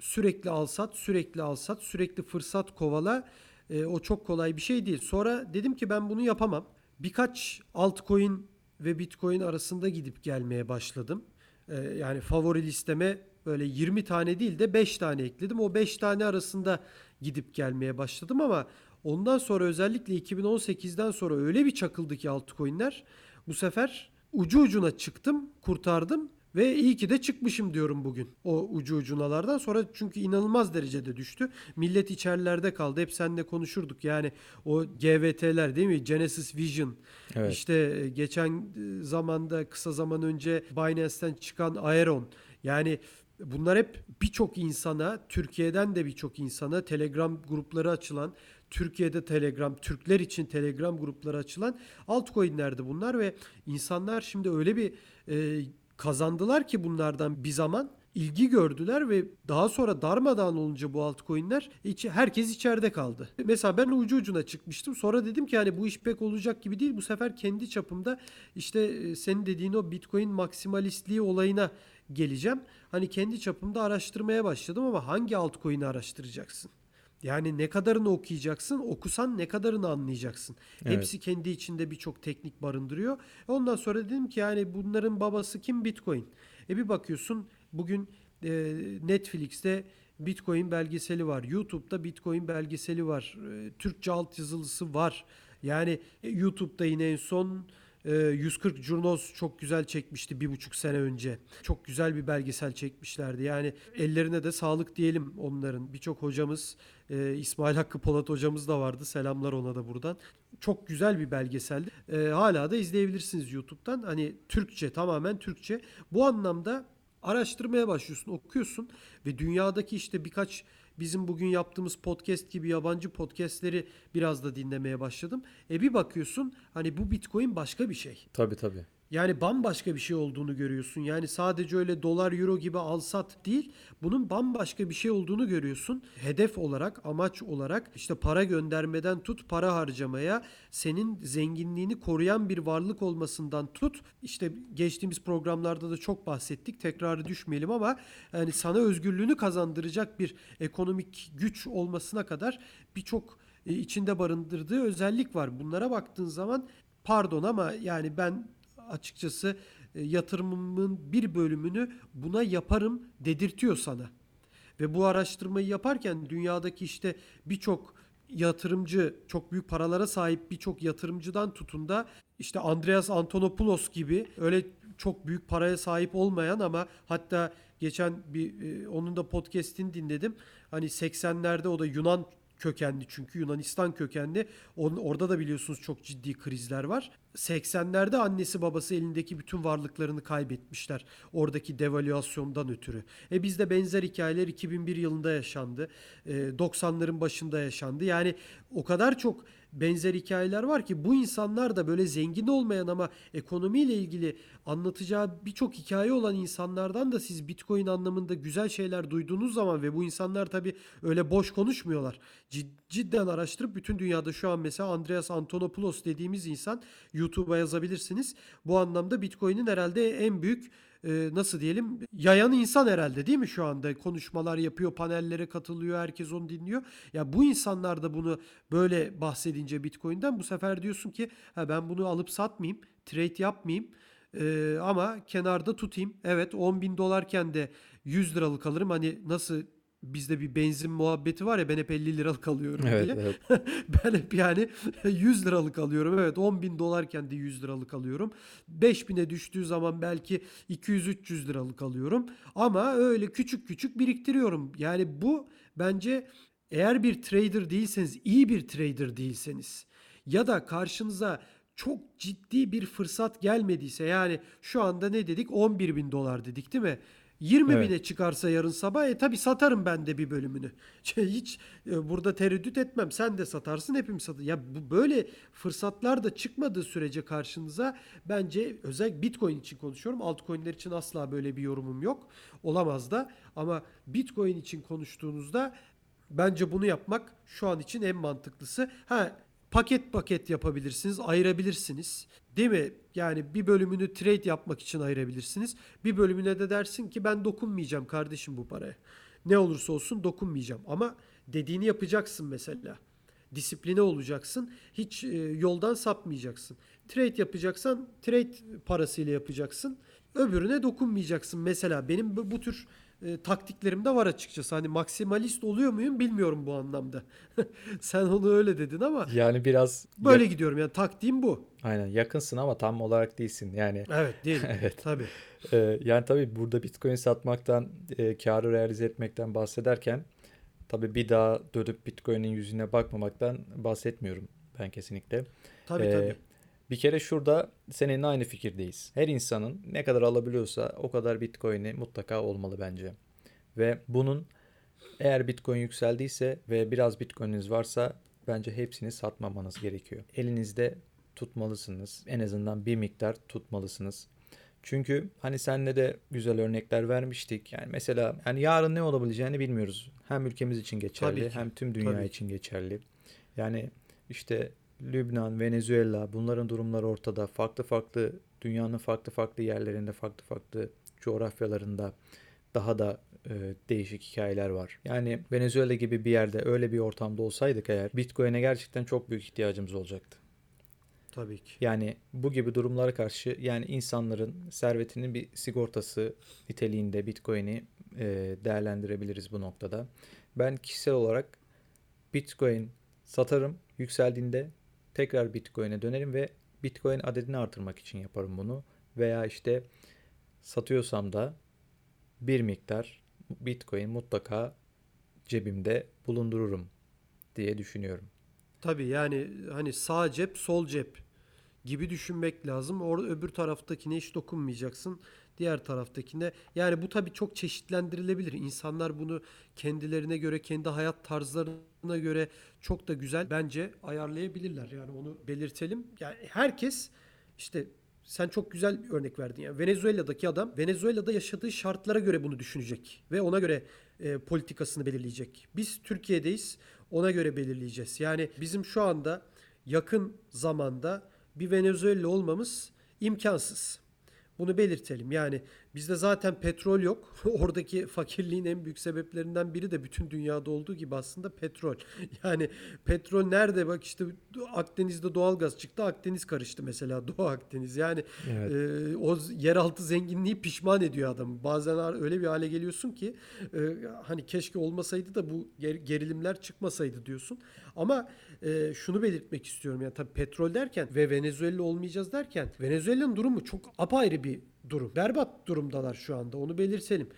sürekli al sat, sürekli al sat, sürekli fırsat kovala. E, o çok kolay bir şey değil. Sonra dedim ki ben bunu yapamam. Birkaç altcoin ve Bitcoin arasında gidip gelmeye başladım. E, yani favori listeme böyle 20 tane değil de 5 tane ekledim. O 5 tane arasında gidip gelmeye başladım ama ondan sonra özellikle 2018'den sonra öyle bir çakıldı ki altcoin'ler. Bu sefer ucu ucuna çıktım, kurtardım ve iyi ki de çıkmışım diyorum bugün. O ucu ucunalardan sonra çünkü inanılmaz derecede düştü. Millet içerilerde kaldı. Hep seninle konuşurduk. Yani o GVT'ler değil mi? Genesis Vision.
Evet.
İşte e, geçen e, zamanda kısa zaman önce Binance'ten çıkan Aeron. Yani bunlar hep birçok insana, Türkiye'den de birçok insana Telegram grupları açılan, Türkiye'de Telegram, Türkler için Telegram grupları açılan altcoin'lerdi bunlar ve insanlar şimdi öyle bir e, kazandılar ki bunlardan bir zaman ilgi gördüler ve daha sonra darmadağın olunca bu altcoin'ler içi, herkes içeride kaldı. Mesela ben ucu ucuna çıkmıştım. Sonra dedim ki hani bu iş pek olacak gibi değil. Bu sefer kendi çapımda işte e, senin dediğin o Bitcoin maksimalistliği olayına geleceğim. Hani kendi çapımda araştırmaya başladım ama hangi altcoin'i araştıracaksın? Yani ne kadarını okuyacaksın, okusan ne kadarını anlayacaksın.
Evet.
Hepsi kendi içinde birçok teknik barındırıyor. Ondan sonra dedim ki yani bunların babası kim? Bitcoin. E bir bakıyorsun bugün e, Netflix'te Bitcoin belgeseli var. YouTube'da Bitcoin belgeseli var. E, Türkçe altyazılısı var. Yani e, YouTube'da yine en son e, 140 Jurnos çok güzel çekmişti bir buçuk sene önce. Çok güzel bir belgesel çekmişlerdi. Yani ellerine de sağlık diyelim onların. Birçok hocamız e, İsmail Hakkı Polat hocamız da vardı. Selamlar ona da buradan. Çok güzel bir belgeseldi. E, hala da izleyebilirsiniz YouTube'dan. Hani Türkçe tamamen Türkçe. Bu anlamda araştırmaya başlıyorsun, okuyorsun ve dünyadaki işte birkaç bizim bugün yaptığımız podcast gibi yabancı podcastleri biraz da dinlemeye başladım. E bir bakıyorsun hani bu Bitcoin başka bir şey.
Tabii tabii.
Yani bambaşka bir şey olduğunu görüyorsun. Yani sadece öyle dolar euro gibi al sat değil. Bunun bambaşka bir şey olduğunu görüyorsun. Hedef olarak, amaç olarak işte para göndermeden tut para harcamaya, senin zenginliğini koruyan bir varlık olmasından tut. İşte geçtiğimiz programlarda da çok bahsettik. Tekrarı düşmeyelim ama yani sana özgürlüğünü kazandıracak bir ekonomik güç olmasına kadar birçok e, içinde barındırdığı özellik var. Bunlara baktığın zaman pardon ama yani ben açıkçası e, yatırımımın bir bölümünü buna yaparım dedirtiyor sana. Ve bu araştırmayı yaparken dünyadaki işte birçok yatırımcı, çok büyük paralara sahip birçok yatırımcıdan tutun da işte Andreas Antonopoulos gibi öyle çok büyük paraya sahip olmayan ama hatta geçen bir e, onun da podcast'ini dinledim. Hani 80'lerde o da Yunan kökenli çünkü Yunanistan kökenli. Orada da biliyorsunuz çok ciddi krizler var. 80'lerde annesi babası elindeki bütün varlıklarını kaybetmişler. Oradaki devalüasyondan ötürü. E bizde benzer hikayeler 2001 yılında yaşandı. E, 90'ların başında yaşandı. Yani o kadar çok benzer hikayeler var ki bu insanlar da böyle zengin olmayan ama ekonomiyle ilgili anlatacağı birçok hikaye olan insanlardan da siz Bitcoin anlamında güzel şeyler duyduğunuz zaman ve bu insanlar tabii öyle boş konuşmuyorlar. Cid- cidden araştırıp bütün dünyada şu an mesela Andreas Antonopoulos dediğimiz insan YouTube'a yazabilirsiniz. Bu anlamda Bitcoin'in herhalde en büyük e, nasıl diyelim yayan insan herhalde değil mi şu anda? Konuşmalar yapıyor, panellere katılıyor, herkes onu dinliyor. Ya bu insanlar da bunu böyle bahsedince Bitcoin'den bu sefer diyorsun ki ha ben bunu alıp satmayayım, trade yapmayayım. e, ama kenarda tutayım. Evet 10 bin dolarken de 100 liralık alırım. Hani nasıl bizde bir benzin muhabbeti var ya ben hep 50 liralık alıyorum
Evet,
diye.
evet.
ben hep yani 100 liralık alıyorum. Evet 10 bin dolarken de 100 liralık alıyorum. 5000'e düştüğü zaman belki 200-300 liralık alıyorum. Ama öyle küçük küçük biriktiriyorum. Yani bu bence eğer bir trader değilseniz, iyi bir trader değilseniz ya da karşınıza çok ciddi bir fırsat gelmediyse yani şu anda ne dedik 11 bin dolar dedik değil mi? 20
Evet.
bine çıkarsa yarın sabah e tabi satarım ben de bir bölümünü. Şey, Hiç e, burada tereddüt etmem. Sen de satarsın hepimiz satar. Ya bu böyle fırsatlar da çıkmadığı sürece karşınıza bence özel Bitcoin için konuşuyorum. Altcoin'ler için asla böyle bir yorumum yok. Olamaz da ama Bitcoin için konuştuğunuzda bence bunu yapmak şu an için en mantıklısı. Ha paket paket yapabilirsiniz, ayırabilirsiniz. Değil mi? Yani bir bölümünü trade yapmak için ayırabilirsiniz. Bir bölümüne de dersin ki ben dokunmayacağım kardeşim bu paraya. Ne olursa olsun dokunmayacağım. Ama dediğini yapacaksın mesela. Disipline olacaksın. Hiç e, yoldan sapmayacaksın. Trade yapacaksan trade parasıyla yapacaksın. Öbürüne dokunmayacaksın. Mesela benim bu, bu tür e, taktiklerim de var açıkçası. Hani maksimalist oluyor muyum bilmiyorum bu anlamda. Sen onu öyle dedin ama
Yani biraz
böyle
yak-
gidiyorum. Yani taktiğim bu.
aynen yakınsın ama tam olarak değilsin. Yani
Evet değil.
Evet.
Tabii.
Ee, yani tabii burada Bitcoin satmaktan, e, karı realize etmekten bahsederken tabii bir daha dönüp Bitcoin'in yüzüne bakmamaktan bahsetmiyorum ben kesinlikle.
Tabii
Ee,
tabii.
Bir kere şurada seninle aynı fikirdeyiz. Her insanın ne kadar alabiliyorsa o kadar Bitcoin'i mutlaka olmalı bence. Ve bunun eğer Bitcoin yükseldiyse ve biraz Bitcoin'iniz varsa bence hepsini satmamanız gerekiyor. Elinizde tutmalısınız. En azından bir miktar tutmalısınız. Çünkü hani senle de güzel örnekler vermiştik. Yani mesela yani yarın ne olabileceğini bilmiyoruz. Hem ülkemiz için geçerli hem tüm dünya
Tabii.
için geçerli. Yani işte Lübnan, Venezuela bunların durumları ortada. Farklı farklı dünyanın farklı farklı yerlerinde, farklı farklı coğrafyalarında daha da e, değişik hikayeler var. Yani Venezuela gibi bir yerde öyle bir ortamda olsaydık eğer Bitcoin'e gerçekten çok büyük ihtiyacımız olacaktı.
Tabii ki.
Yani bu gibi durumlara karşı yani insanların servetinin bir sigortası niteliğinde Bitcoin'i e, değerlendirebiliriz bu noktada. Ben kişisel olarak Bitcoin satarım yükseldiğinde tekrar Bitcoin'e dönerim ve Bitcoin adedini artırmak için yaparım bunu. Veya işte satıyorsam da bir miktar Bitcoin mutlaka cebimde bulundururum diye düşünüyorum.
Tabii yani hani sağ cep, sol cep gibi düşünmek lazım. Orada öbür taraftakine hiç dokunmayacaksın. Diğer taraftakine yani bu tabii çok çeşitlendirilebilir. İnsanlar bunu kendilerine göre, kendi hayat tarzlarına göre çok da güzel bence ayarlayabilirler. Yani onu belirtelim. Yani herkes işte sen çok güzel bir örnek verdin. Yani Venezuela'daki adam Venezuela'da yaşadığı şartlara göre bunu düşünecek ve ona göre e, politikasını belirleyecek. Biz Türkiye'deyiz. Ona göre belirleyeceğiz. Yani bizim şu anda yakın zamanda bir Venezuela olmamız imkansız. Bunu belirtelim. Yani bizde zaten petrol yok. Oradaki fakirliğin en büyük sebeplerinden biri de bütün dünyada olduğu gibi aslında petrol. Yani petrol nerede? Bak işte Akdeniz'de doğalgaz çıktı. Akdeniz karıştı mesela Doğu Akdeniz. Yani
Evet.
e, o yeraltı zenginliği pişman ediyor adamı. Bazen öyle bir hale geliyorsun ki e, hani keşke olmasaydı da bu ger- gerilimler çıkmasaydı diyorsun. Ama e, şunu belirtmek istiyorum. Yani tabii petrol derken ve Venezuela olmayacağız derken Venezuela'nın durumu çok apayrı bir durum. Berbat durumdalar şu anda. Onu belirtelim.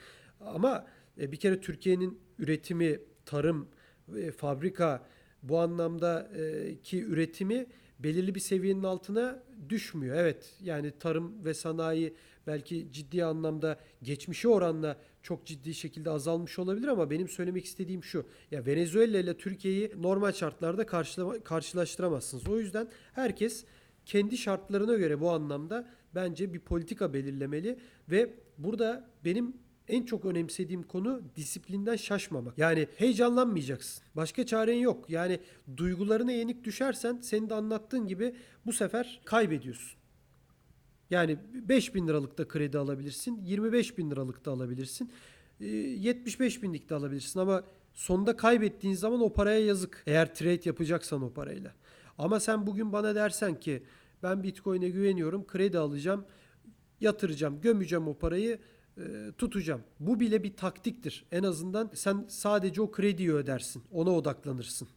Ama e, bir kere Türkiye'nin üretimi, tarım, e, fabrika bu anlamda e, ki üretimi belirli bir seviyenin altına düşmüyor. Evet yani tarım ve sanayi belki ciddi anlamda geçmişe oranla çok ciddi şekilde azalmış olabilir ama benim söylemek istediğim şu. Ya Venezuela ile Türkiye'yi normal şartlarda karşıla- karşılaştıramazsınız. O yüzden herkes kendi şartlarına göre bu anlamda bence bir politika belirlemeli ve burada benim en çok önemsediğim konu disiplinden şaşmamak. Yani heyecanlanmayacaksın. Başka çaren yok. Yani duygularına yenik düşersen senin de anlattığın gibi bu sefer kaybediyorsun. Yani 5 bin liralık da kredi alabilirsin. 25 bin liralık da alabilirsin. e, 75 binlik de alabilirsin ama sonunda kaybettiğin zaman o paraya yazık. Eğer trade yapacaksan o parayla. Ama sen bugün bana dersen ki ben Bitcoin'e güveniyorum, kredi alacağım, yatıracağım, gömeceğim o parayı, e, tutacağım. Bu bile bir taktiktir. En azından sen sadece o krediyi ödersin. Ona odaklanırsın.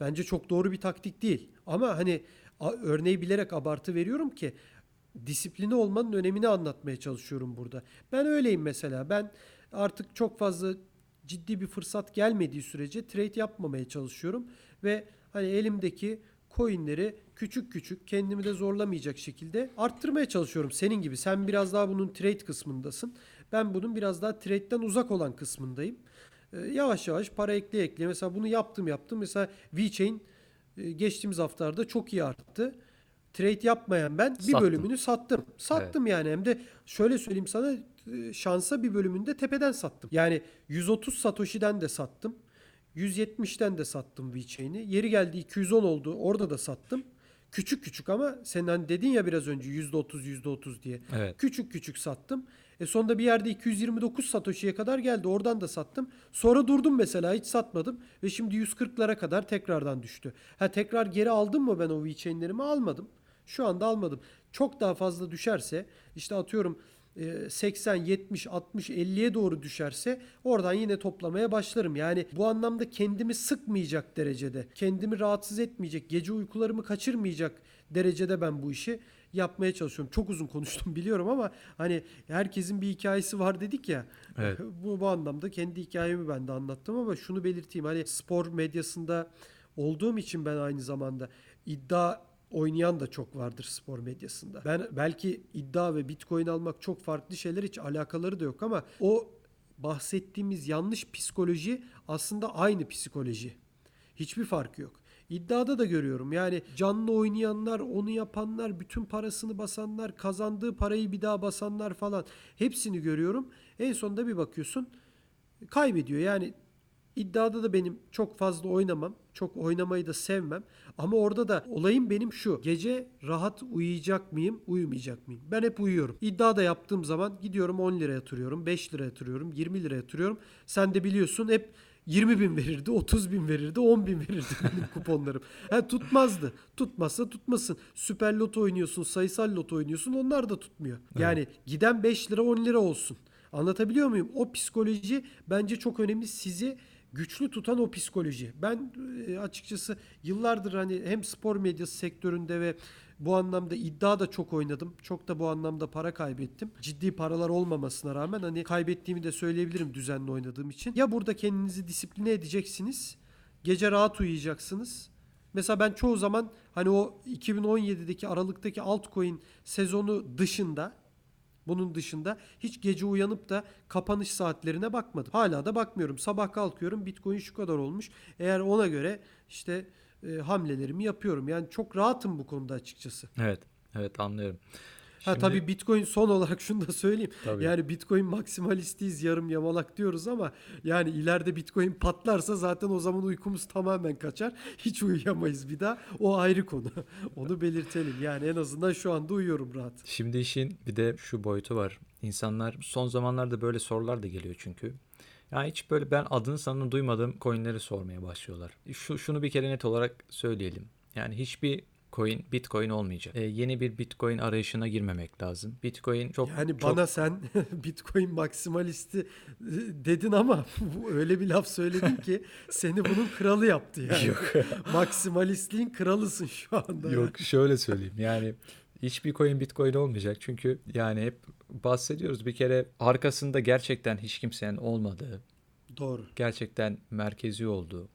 Bence çok doğru bir taktik değil. Ama hani örneği bilerek abartı veriyorum ki disiplini olmanın önemini anlatmaya çalışıyorum burada. Ben öyleyim mesela. Ben artık çok fazla ciddi bir fırsat gelmediği sürece trade yapmamaya çalışıyorum ve hani elimdeki coinleri küçük küçük kendimi de zorlamayacak şekilde arttırmaya çalışıyorum. Senin gibi sen biraz daha bunun trade kısmındasın. Ben bunun biraz daha trade'den uzak olan kısmındayım. Ee, yavaş yavaş para ekle ekle. Mesela bunu yaptım yaptım. Mesela VeChain e, geçtiğimiz haftalarda çok iyi arttı. Trade yapmayan ben bir
Sattın.
bölümünü sattım. Sattım yani hem de şöyle söyleyeyim sana e, şansa bir bölümünde tepeden sattım. Yani 130 Satoshi'den de sattım. 170'ten de sattım VeChain'i. Yeri geldi 210 oldu. Orada da sattım. Küçük küçük ama sen hani dedin ya biraz önce %30 %30 diye.
Evet.
Küçük küçük sattım. E sonunda bir yerde 229 Satoshi'ye kadar geldi. Oradan da sattım. Sonra durdum mesela hiç satmadım. Ve şimdi 140'lara kadar tekrardan düştü. Ha tekrar geri aldım mı ben o VeChain'lerimi? Almadım. Şu anda almadım. Çok daha fazla düşerse işte atıyorum 80, 70, 60, 50'ye doğru düşerse oradan yine toplamaya başlarım. Yani bu anlamda kendimi sıkmayacak derecede, kendimi rahatsız etmeyecek, gece uykularımı kaçırmayacak derecede ben bu işi yapmaya çalışıyorum. Çok uzun konuştum biliyorum ama hani herkesin bir hikayesi var dedik ya.
Evet.
Bu, bu anlamda kendi hikayemi ben de anlattım ama şunu belirteyim. Hani spor medyasında olduğum için ben aynı zamanda iddia oynayan da çok vardır spor medyasında. Ben belki iddia ve bitcoin almak çok farklı şeyler hiç alakaları da yok ama o bahsettiğimiz yanlış psikoloji aslında aynı psikoloji. Hiçbir farkı yok. İddiada da görüyorum. Yani canlı oynayanlar, onu yapanlar, bütün parasını basanlar, kazandığı parayı bir daha basanlar falan hepsini görüyorum. En sonunda bir bakıyorsun kaybediyor. Yani iddiada da benim çok fazla oynamam. Çok oynamayı da sevmem. Ama orada da olayım benim şu. Gece rahat uyuyacak mıyım, uyumayacak mıyım? Ben hep uyuyorum. İddia da yaptığım zaman gidiyorum 10 lira yatırıyorum, 5 lira yatırıyorum, 20 lira yatırıyorum. Sen de biliyorsun hep 20 bin verirdi, 30 bin verirdi, 10 bin verirdi benim kuponlarım. Ha, tutmazdı. Tutmazsa tutmasın. Süper loto oynuyorsun, sayısal loto oynuyorsun onlar da tutmuyor. Yani giden 5 lira 10 lira olsun. Anlatabiliyor muyum? O psikoloji bence çok önemli. Sizi güçlü tutan o psikoloji. Ben e, açıkçası yıllardır hani hem spor medyası sektöründe ve bu anlamda iddia da çok oynadım. Çok da bu anlamda para kaybettim. Ciddi paralar olmamasına rağmen hani kaybettiğimi de söyleyebilirim düzenli oynadığım için. Ya burada kendinizi disipline edeceksiniz. Gece rahat uyuyacaksınız. Mesela ben çoğu zaman hani o 2017'deki Aralık'taki altcoin sezonu dışında bunun dışında hiç gece uyanıp da kapanış saatlerine bakmadım. Hala da bakmıyorum. Sabah kalkıyorum Bitcoin şu kadar olmuş. Eğer ona göre işte e, hamlelerimi yapıyorum. Yani çok rahatım bu konuda açıkçası.
Evet. Evet anlıyorum.
Ha
Şimdi-
tabii Bitcoin son olarak şunu da söyleyeyim.
Tabii.
Yani Bitcoin maksimalistiyiz, yarım yamalak diyoruz ama yani ileride Bitcoin patlarsa zaten o zaman uykumuz tamamen kaçar. Hiç uyuyamayız bir daha. O ayrı konu. Onu belirtelim. Yani en azından şu anda uyuyorum rahat.
Şimdi işin bir de şu boyutu var. İnsanlar son zamanlarda böyle sorular da geliyor çünkü. Ya hiç böyle ben adını sanını duymadığım coinleri sormaya başlıyorlar. Şu şunu bir kere net olarak söyleyelim. Yani hiçbir coin Bitcoin olmayacak. Ee, yeni bir Bitcoin arayışına girmemek lazım. Bitcoin çok
Yani
çok-
bana sen Bitcoin maksimalisti e, dedin ama öyle bir laf söyledin ki seni bunun kralı yaptı yani.
Yok.
Maksimalistliğin kralısın şu anda.
Yok şöyle söyleyeyim yani hiçbir coin bitcoin olmayacak çünkü yani hep bahsediyoruz bir kere arkasında gerçekten hiç kimsenin olmadığı
Doğru.
gerçekten merkezi olduğu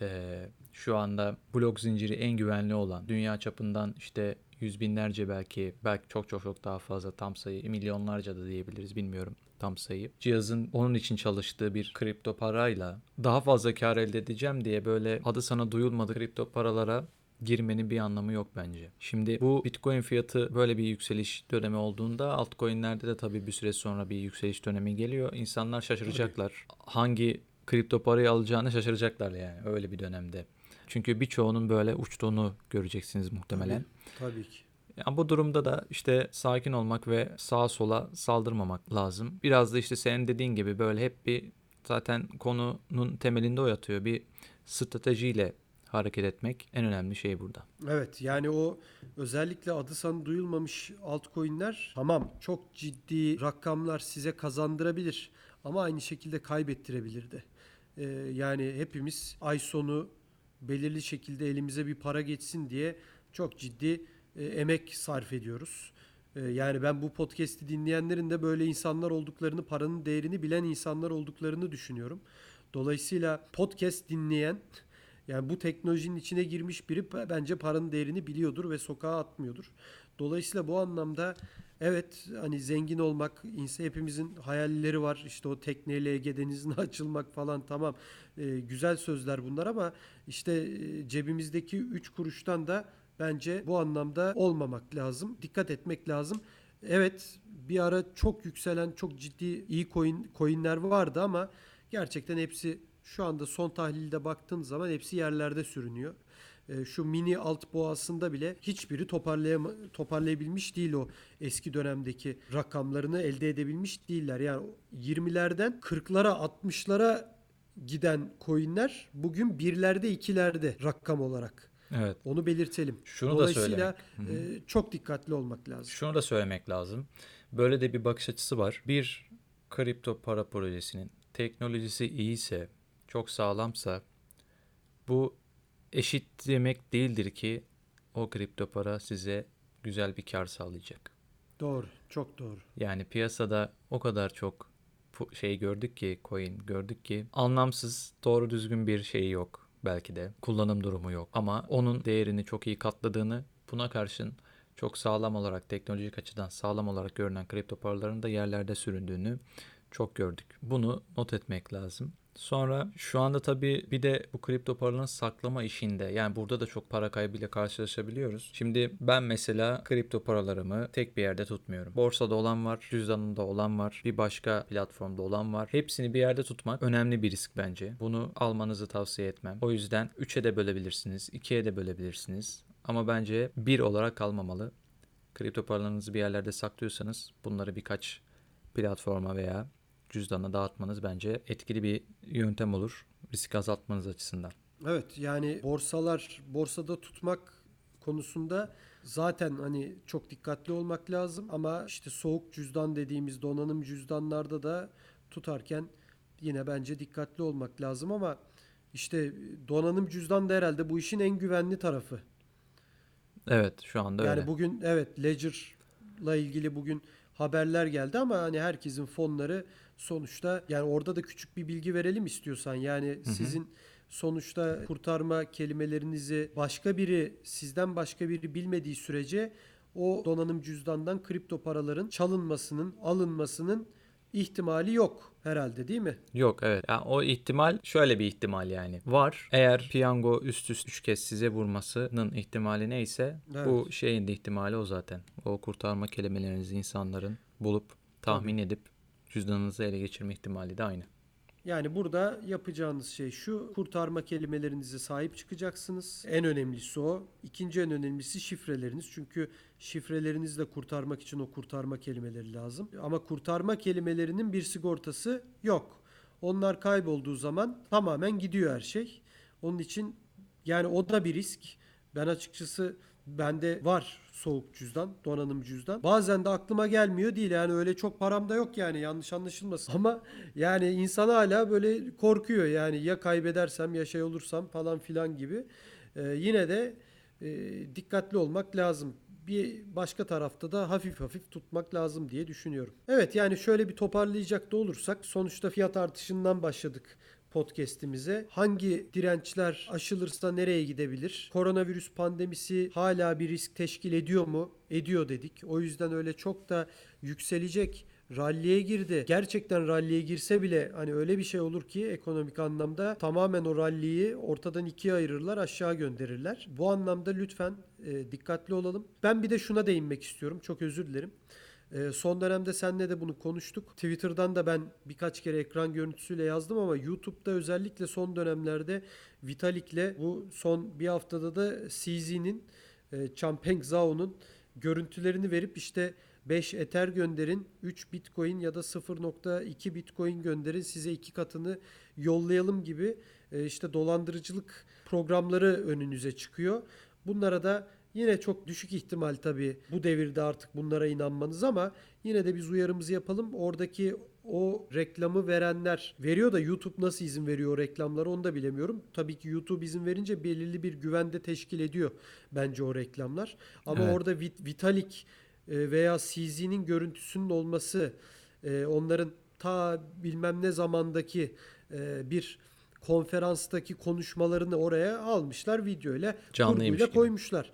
eee, şu anda blok zinciri en güvenli olan dünya çapından işte yüz binlerce belki belki çok çok çok daha fazla tam sayı milyonlarca da diyebiliriz bilmiyorum tam sayı. Cihazın onun için çalıştığı bir kripto parayla daha fazla kar elde edeceğim diye böyle adı sana duyulmadı kripto paralara girmenin bir anlamı yok bence. Şimdi bu Bitcoin fiyatı böyle bir yükseliş dönemi olduğunda altcoin'lerde de tabii bir süre sonra bir yükseliş dönemi geliyor. İnsanlar şaşıracaklar. Hangi kripto parayı alacağını şaşıracaklar yani öyle bir dönemde. Çünkü birçoğunun böyle uçtuğunu göreceksiniz muhtemelen.
Tabii ki.
Ya bu durumda da işte sakin olmak ve sağa sola saldırmamak lazım. Biraz da işte senin dediğin gibi böyle hep bir zaten konunun temelinde o yatıyor. Bir stratejiyle hareket etmek en önemli şey burada.
Evet yani o özellikle adı sanı duyulmamış altcoin'ler tamam çok ciddi rakamlar size kazandırabilir ama aynı şekilde kaybettirebilir de. Ee, yani hepimiz ay sonu belirli şekilde elimize bir para geçsin diye çok ciddi e, emek sarf ediyoruz. E, yani ben bu podcast'i dinleyenlerin de böyle insanlar olduklarını, paranın değerini bilen insanlar olduklarını düşünüyorum. Dolayısıyla podcast dinleyen yani bu teknolojinin içine girmiş biri bence paranın değerini biliyordur ve sokağa atmıyordur. Dolayısıyla bu anlamda evet hani zengin olmak insan hepimizin hayalleri var. İşte o tekneyle Ege Denizi'ne açılmak falan tamam e, güzel sözler bunlar ama işte e, cebimizdeki 3 kuruştan da bence bu anlamda olmamak lazım. Dikkat etmek lazım. Evet bir ara çok yükselen çok ciddi iyi coin coinler vardı ama gerçekten hepsi şu anda son tahlilde baktığın zaman hepsi yerlerde sürünüyor. E, şu mini alt boğasında bile hiçbiri toparlayam toparlayabilmiş değil o eski dönemdeki rakamlarını elde edebilmiş değiller. Yani 20'lerden 40'lara 60'lara giden coinler bugün birlerde ikilerde rakam olarak.
Evet.
Onu belirtelim.
Şunu da
Dolayısıyla
söylemek.
e, çok dikkatli olmak lazım.
Şunu da söylemek lazım. Böyle de bir bakış açısı var. Bir kripto para projesinin teknolojisi iyiyse, çok sağlamsa bu eşit demek değildir ki o kripto para size güzel bir kar sağlayacak.
Doğru, çok doğru.
Yani piyasada o kadar çok şey gördük ki coin gördük ki anlamsız doğru düzgün bir şey yok belki de kullanım durumu yok ama onun değerini çok iyi katladığını buna karşın çok sağlam olarak teknolojik açıdan sağlam olarak görünen kripto paraların da yerlerde süründüğünü çok gördük. Bunu not etmek lazım. Sonra şu anda tabii bir de bu kripto paraların saklama işinde yani burada da çok para kaybıyla karşılaşabiliyoruz. Şimdi ben mesela kripto paralarımı tek bir yerde tutmuyorum. Borsada olan var, cüzdanımda olan var, bir başka platformda olan var. Hepsini bir yerde tutmak önemli bir risk bence. Bunu almanızı tavsiye etmem. O yüzden 3'e de bölebilirsiniz, 2'ye de bölebilirsiniz. Ama bence bir olarak kalmamalı. Kripto paralarınızı bir yerlerde saklıyorsanız bunları birkaç platforma veya cüzdana dağıtmanız bence etkili bir yöntem olur risk azaltmanız açısından.
Evet yani borsalar borsada tutmak konusunda zaten hani çok dikkatli olmak lazım ama işte soğuk cüzdan dediğimiz donanım cüzdanlarda da tutarken yine bence dikkatli olmak lazım ama işte donanım cüzdan da herhalde bu işin en güvenli tarafı.
Evet şu anda
Yani
öyle.
bugün evet Ledger'la ilgili bugün haberler geldi ama hani herkesin fonları sonuçta yani orada da küçük bir bilgi verelim istiyorsan. Yani sizin sonuçta kurtarma kelimelerinizi başka biri sizden başka biri bilmediği sürece o donanım cüzdandan kripto paraların çalınmasının, alınmasının ihtimali yok herhalde değil mi?
Yok evet. Yani o ihtimal şöyle bir ihtimal yani. Var. Eğer piyango üst üste üç kez size vurmasının ihtimali neyse bu şeyin de ihtimali o zaten. O kurtarma kelimelerinizi insanların bulup tahmin edip cüzdanınızı ele geçirme ihtimali de aynı.
Yani burada yapacağınız şey şu. Kurtarma kelimelerinize sahip çıkacaksınız. En önemlisi o. İkinci en önemlisi şifreleriniz. Çünkü şifrelerinizi de kurtarmak için o kurtarma kelimeleri lazım. Ama kurtarma kelimelerinin bir sigortası yok. Onlar kaybolduğu zaman tamamen gidiyor her şey. Onun için yani o da bir risk. Ben açıkçası bende var soğuk cüzdan, donanım cüzdan. Bazen de aklıma gelmiyor değil yani öyle çok param da yok yani yanlış anlaşılmasın. Ama yani insan hala böyle korkuyor yani ya kaybedersem ya şey olursam falan filan gibi. Ee, yine de e, dikkatli olmak lazım. Bir başka tarafta da hafif hafif tutmak lazım diye düşünüyorum. Evet yani şöyle bir toparlayacak da olursak sonuçta fiyat artışından başladık podcast'imize. Hangi dirençler aşılırsa nereye gidebilir? Koronavirüs pandemisi hala bir risk teşkil ediyor mu? Ediyor dedik. O yüzden öyle çok da yükselecek ralliye girdi. Gerçekten ralliye girse bile hani öyle bir şey olur ki ekonomik anlamda tamamen o ralliyi ortadan ikiye ayırırlar, aşağı gönderirler. Bu anlamda lütfen e, dikkatli olalım. Ben bir de şuna değinmek istiyorum. Çok özür dilerim. Ee, son dönemde seninle de bunu konuştuk. Twitter'dan da ben birkaç kere ekran görüntüsüyle yazdım ama YouTube'da özellikle son dönemlerde Vitalik'le bu son bir haftada da CZ'nin, e, Champeng Zhao'nun görüntülerini verip işte 5 Ether gönderin, 3 Bitcoin ya da 0.2 Bitcoin gönderin size iki katını yollayalım gibi e, işte dolandırıcılık programları önünüze çıkıyor. Bunlara da yine çok düşük ihtimal tabii bu devirde artık bunlara inanmanız ama yine de biz uyarımızı yapalım. Oradaki o reklamı verenler veriyor da YouTube nasıl izin veriyor o reklamları onu da bilemiyorum. Tabii ki YouTube izin verince belirli bir güvende teşkil ediyor bence o reklamlar. Ama
Evet.
orada Vit- Vitalik e, veya CZ'nin görüntüsünün olması e, onların ta bilmem ne zamandaki e, bir konferanstaki konuşmalarını oraya almışlar videoyla kurguyla
gibi.
koymuşlar. A,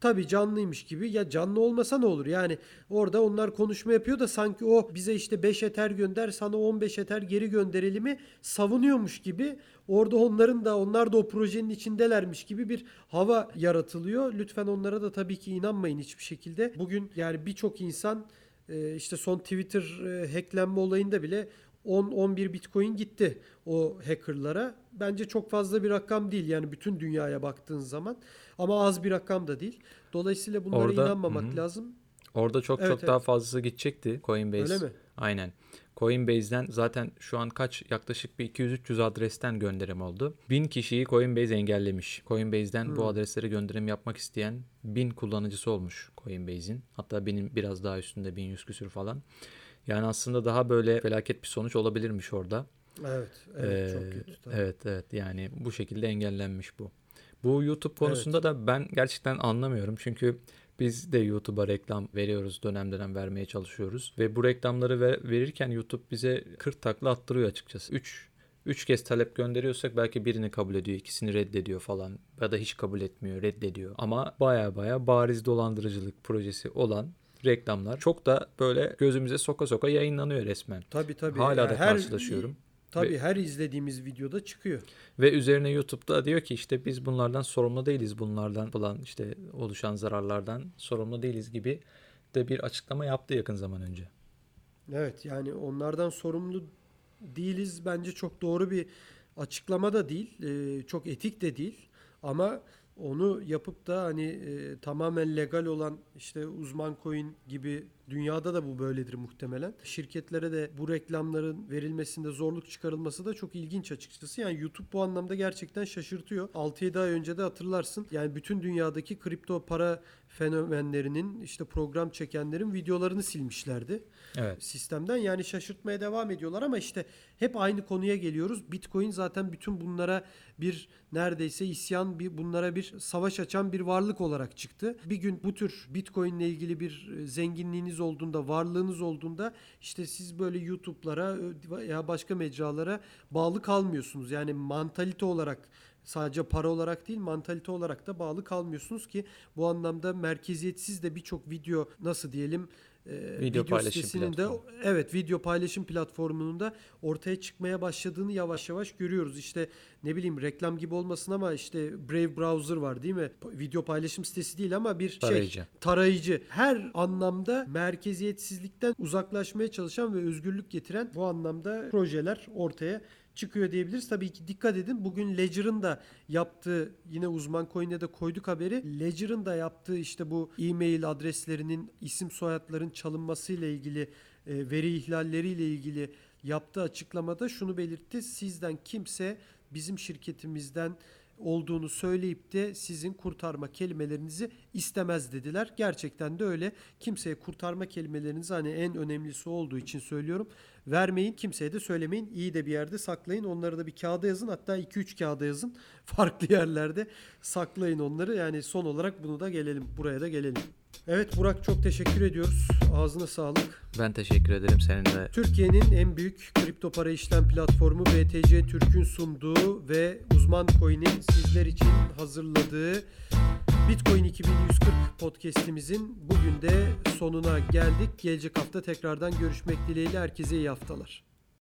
tabii canlıymış gibi ya canlı olmasa ne olur yani orada onlar konuşma yapıyor da sanki o bize işte 5 eter gönder sana 15 eter geri gönderelim'i savunuyormuş gibi orada onların da onlar da o projenin içindelermiş gibi bir hava yaratılıyor. Lütfen onlara da tabii ki inanmayın hiçbir şekilde. Bugün yani birçok insan e, işte son Twitter e, hacklenme olayında bile 10-11 Bitcoin gitti o hackerlara. Bence çok fazla bir rakam değil yani bütün dünyaya baktığın zaman. Ama az bir rakam da değil. Dolayısıyla bunlara
Orada-
inanmamak
Hı
lazım.
Orada çok
Evet,
çok
evet.
daha fazlası gidecekti Coinbase.
Öyle mi?
Aynen. Coinbase'den zaten şu an kaç yaklaşık bir 200-300 adresten gönderim oldu. 1000 kişiyi Coinbase engellemiş. Coinbase'den bu
Hmm.
adreslere gönderim yapmak isteyen 1000 kullanıcısı olmuş Coinbase'in. Hatta benim biraz daha üstünde 1100 küsür falan. Yani aslında daha böyle felaket bir sonuç olabilirmiş orada.
Evet, evet
Ee,
çok kötü. tabii.
Evet evet yani bu şekilde engellenmiş bu. Bu YouTube konusunda da ben gerçekten anlamıyorum. Çünkü biz de YouTube'a reklam veriyoruz. Dönem dönem vermeye çalışıyoruz. Ve bu reklamları ver- verirken YouTube bize 40 takla attırıyor açıkçası. 3 3 kez talep gönderiyorsak belki birini kabul ediyor, ikisini reddediyor falan ya da hiç kabul etmiyor, reddediyor. Ama baya baya bariz dolandırıcılık projesi olan reklamlar çok da böyle gözümüze soka soka yayınlanıyor resmen.
Tabii tabii.
Hala
Yani
da karşılaşıyorum.
Tabii her izlediğimiz videoda çıkıyor.
Ve üzerine YouTube'da diyor ki işte biz bunlardan sorumlu değiliz. Bunlardan falan işte oluşan zararlardan sorumlu değiliz gibi de bir açıklama yaptı yakın zaman önce.
Evet yani onlardan sorumlu değiliz bence çok doğru bir açıklama da değil. Ee, çok etik de değil. Ama onu yapıp da hani e, tamamen legal olan işte uzman coin gibi dünyada da bu böyledir muhtemelen. Şirketlere de bu reklamların verilmesinde zorluk çıkarılması da çok ilginç açıkçası. Yani YouTube bu anlamda gerçekten şaşırtıyor. 6-7 ay önce de hatırlarsın. Yani bütün dünyadaki kripto para fenomenlerinin işte program çekenlerin videolarını silmişlerdi
Evet.
sistemden. Yani şaşırtmaya devam ediyorlar ama işte hep aynı konuya geliyoruz. Bitcoin zaten bütün bunlara bir neredeyse isyan, bir bunlara bir savaş açan bir varlık olarak çıktı. Bir gün bu tür Bitcoin ile ilgili bir e, zenginliğiniz olduğunda, varlığınız olduğunda işte siz böyle YouTube'lara e, veya başka mecralara bağlı kalmıyorsunuz. Yani mantalite olarak sadece para olarak değil mantalite olarak da bağlı kalmıyorsunuz ki bu anlamda merkeziyetsiz de birçok video nasıl diyelim e,
Video paylaşım
sitesinin de evet video paylaşım platformunun da ortaya çıkmaya başladığını yavaş yavaş görüyoruz. İşte ne bileyim reklam gibi olmasın ama işte Brave Browser var değil mi? Video paylaşım sitesi değil ama bir şey
Tarayıcı.
tarayıcı. Her anlamda merkeziyetsizlikten uzaklaşmaya çalışan ve özgürlük getiren bu anlamda projeler ortaya çıkıyor diyebiliriz. Tabii ki dikkat edin bugün Ledger'ın da yaptığı yine uzman coin'e de koyduk haberi. Ledger'ın da yaptığı işte bu e-mail adreslerinin isim soyadların çalınmasıyla ilgili e, veri ihlalleriyle ilgili yaptığı açıklamada şunu belirtti. Sizden kimse bizim şirketimizden olduğunu söyleyip de sizin kurtarma kelimelerinizi istemez dediler. Gerçekten de öyle. Kimseye kurtarma kelimelerinizi hani en önemlisi olduğu için söylüyorum. Vermeyin, kimseye de söylemeyin. İyi de bir yerde saklayın. Onları da bir kağıda yazın. Hatta 2-3 kağıda yazın. Farklı yerlerde saklayın onları. Yani son olarak bunu da gelelim. Buraya da gelelim. Evet Burak çok teşekkür ediyoruz. Ağzına sağlık.
Ben teşekkür ederim senin de.
Türkiye'nin en büyük kripto para işlem platformu BTC Türk'ün sunduğu ve Uzman Coin'in sizler için hazırladığı Bitcoin 2140 podcast'imizin bugün de sonuna geldik. Gelecek hafta tekrardan görüşmek dileğiyle herkese iyi haftalar.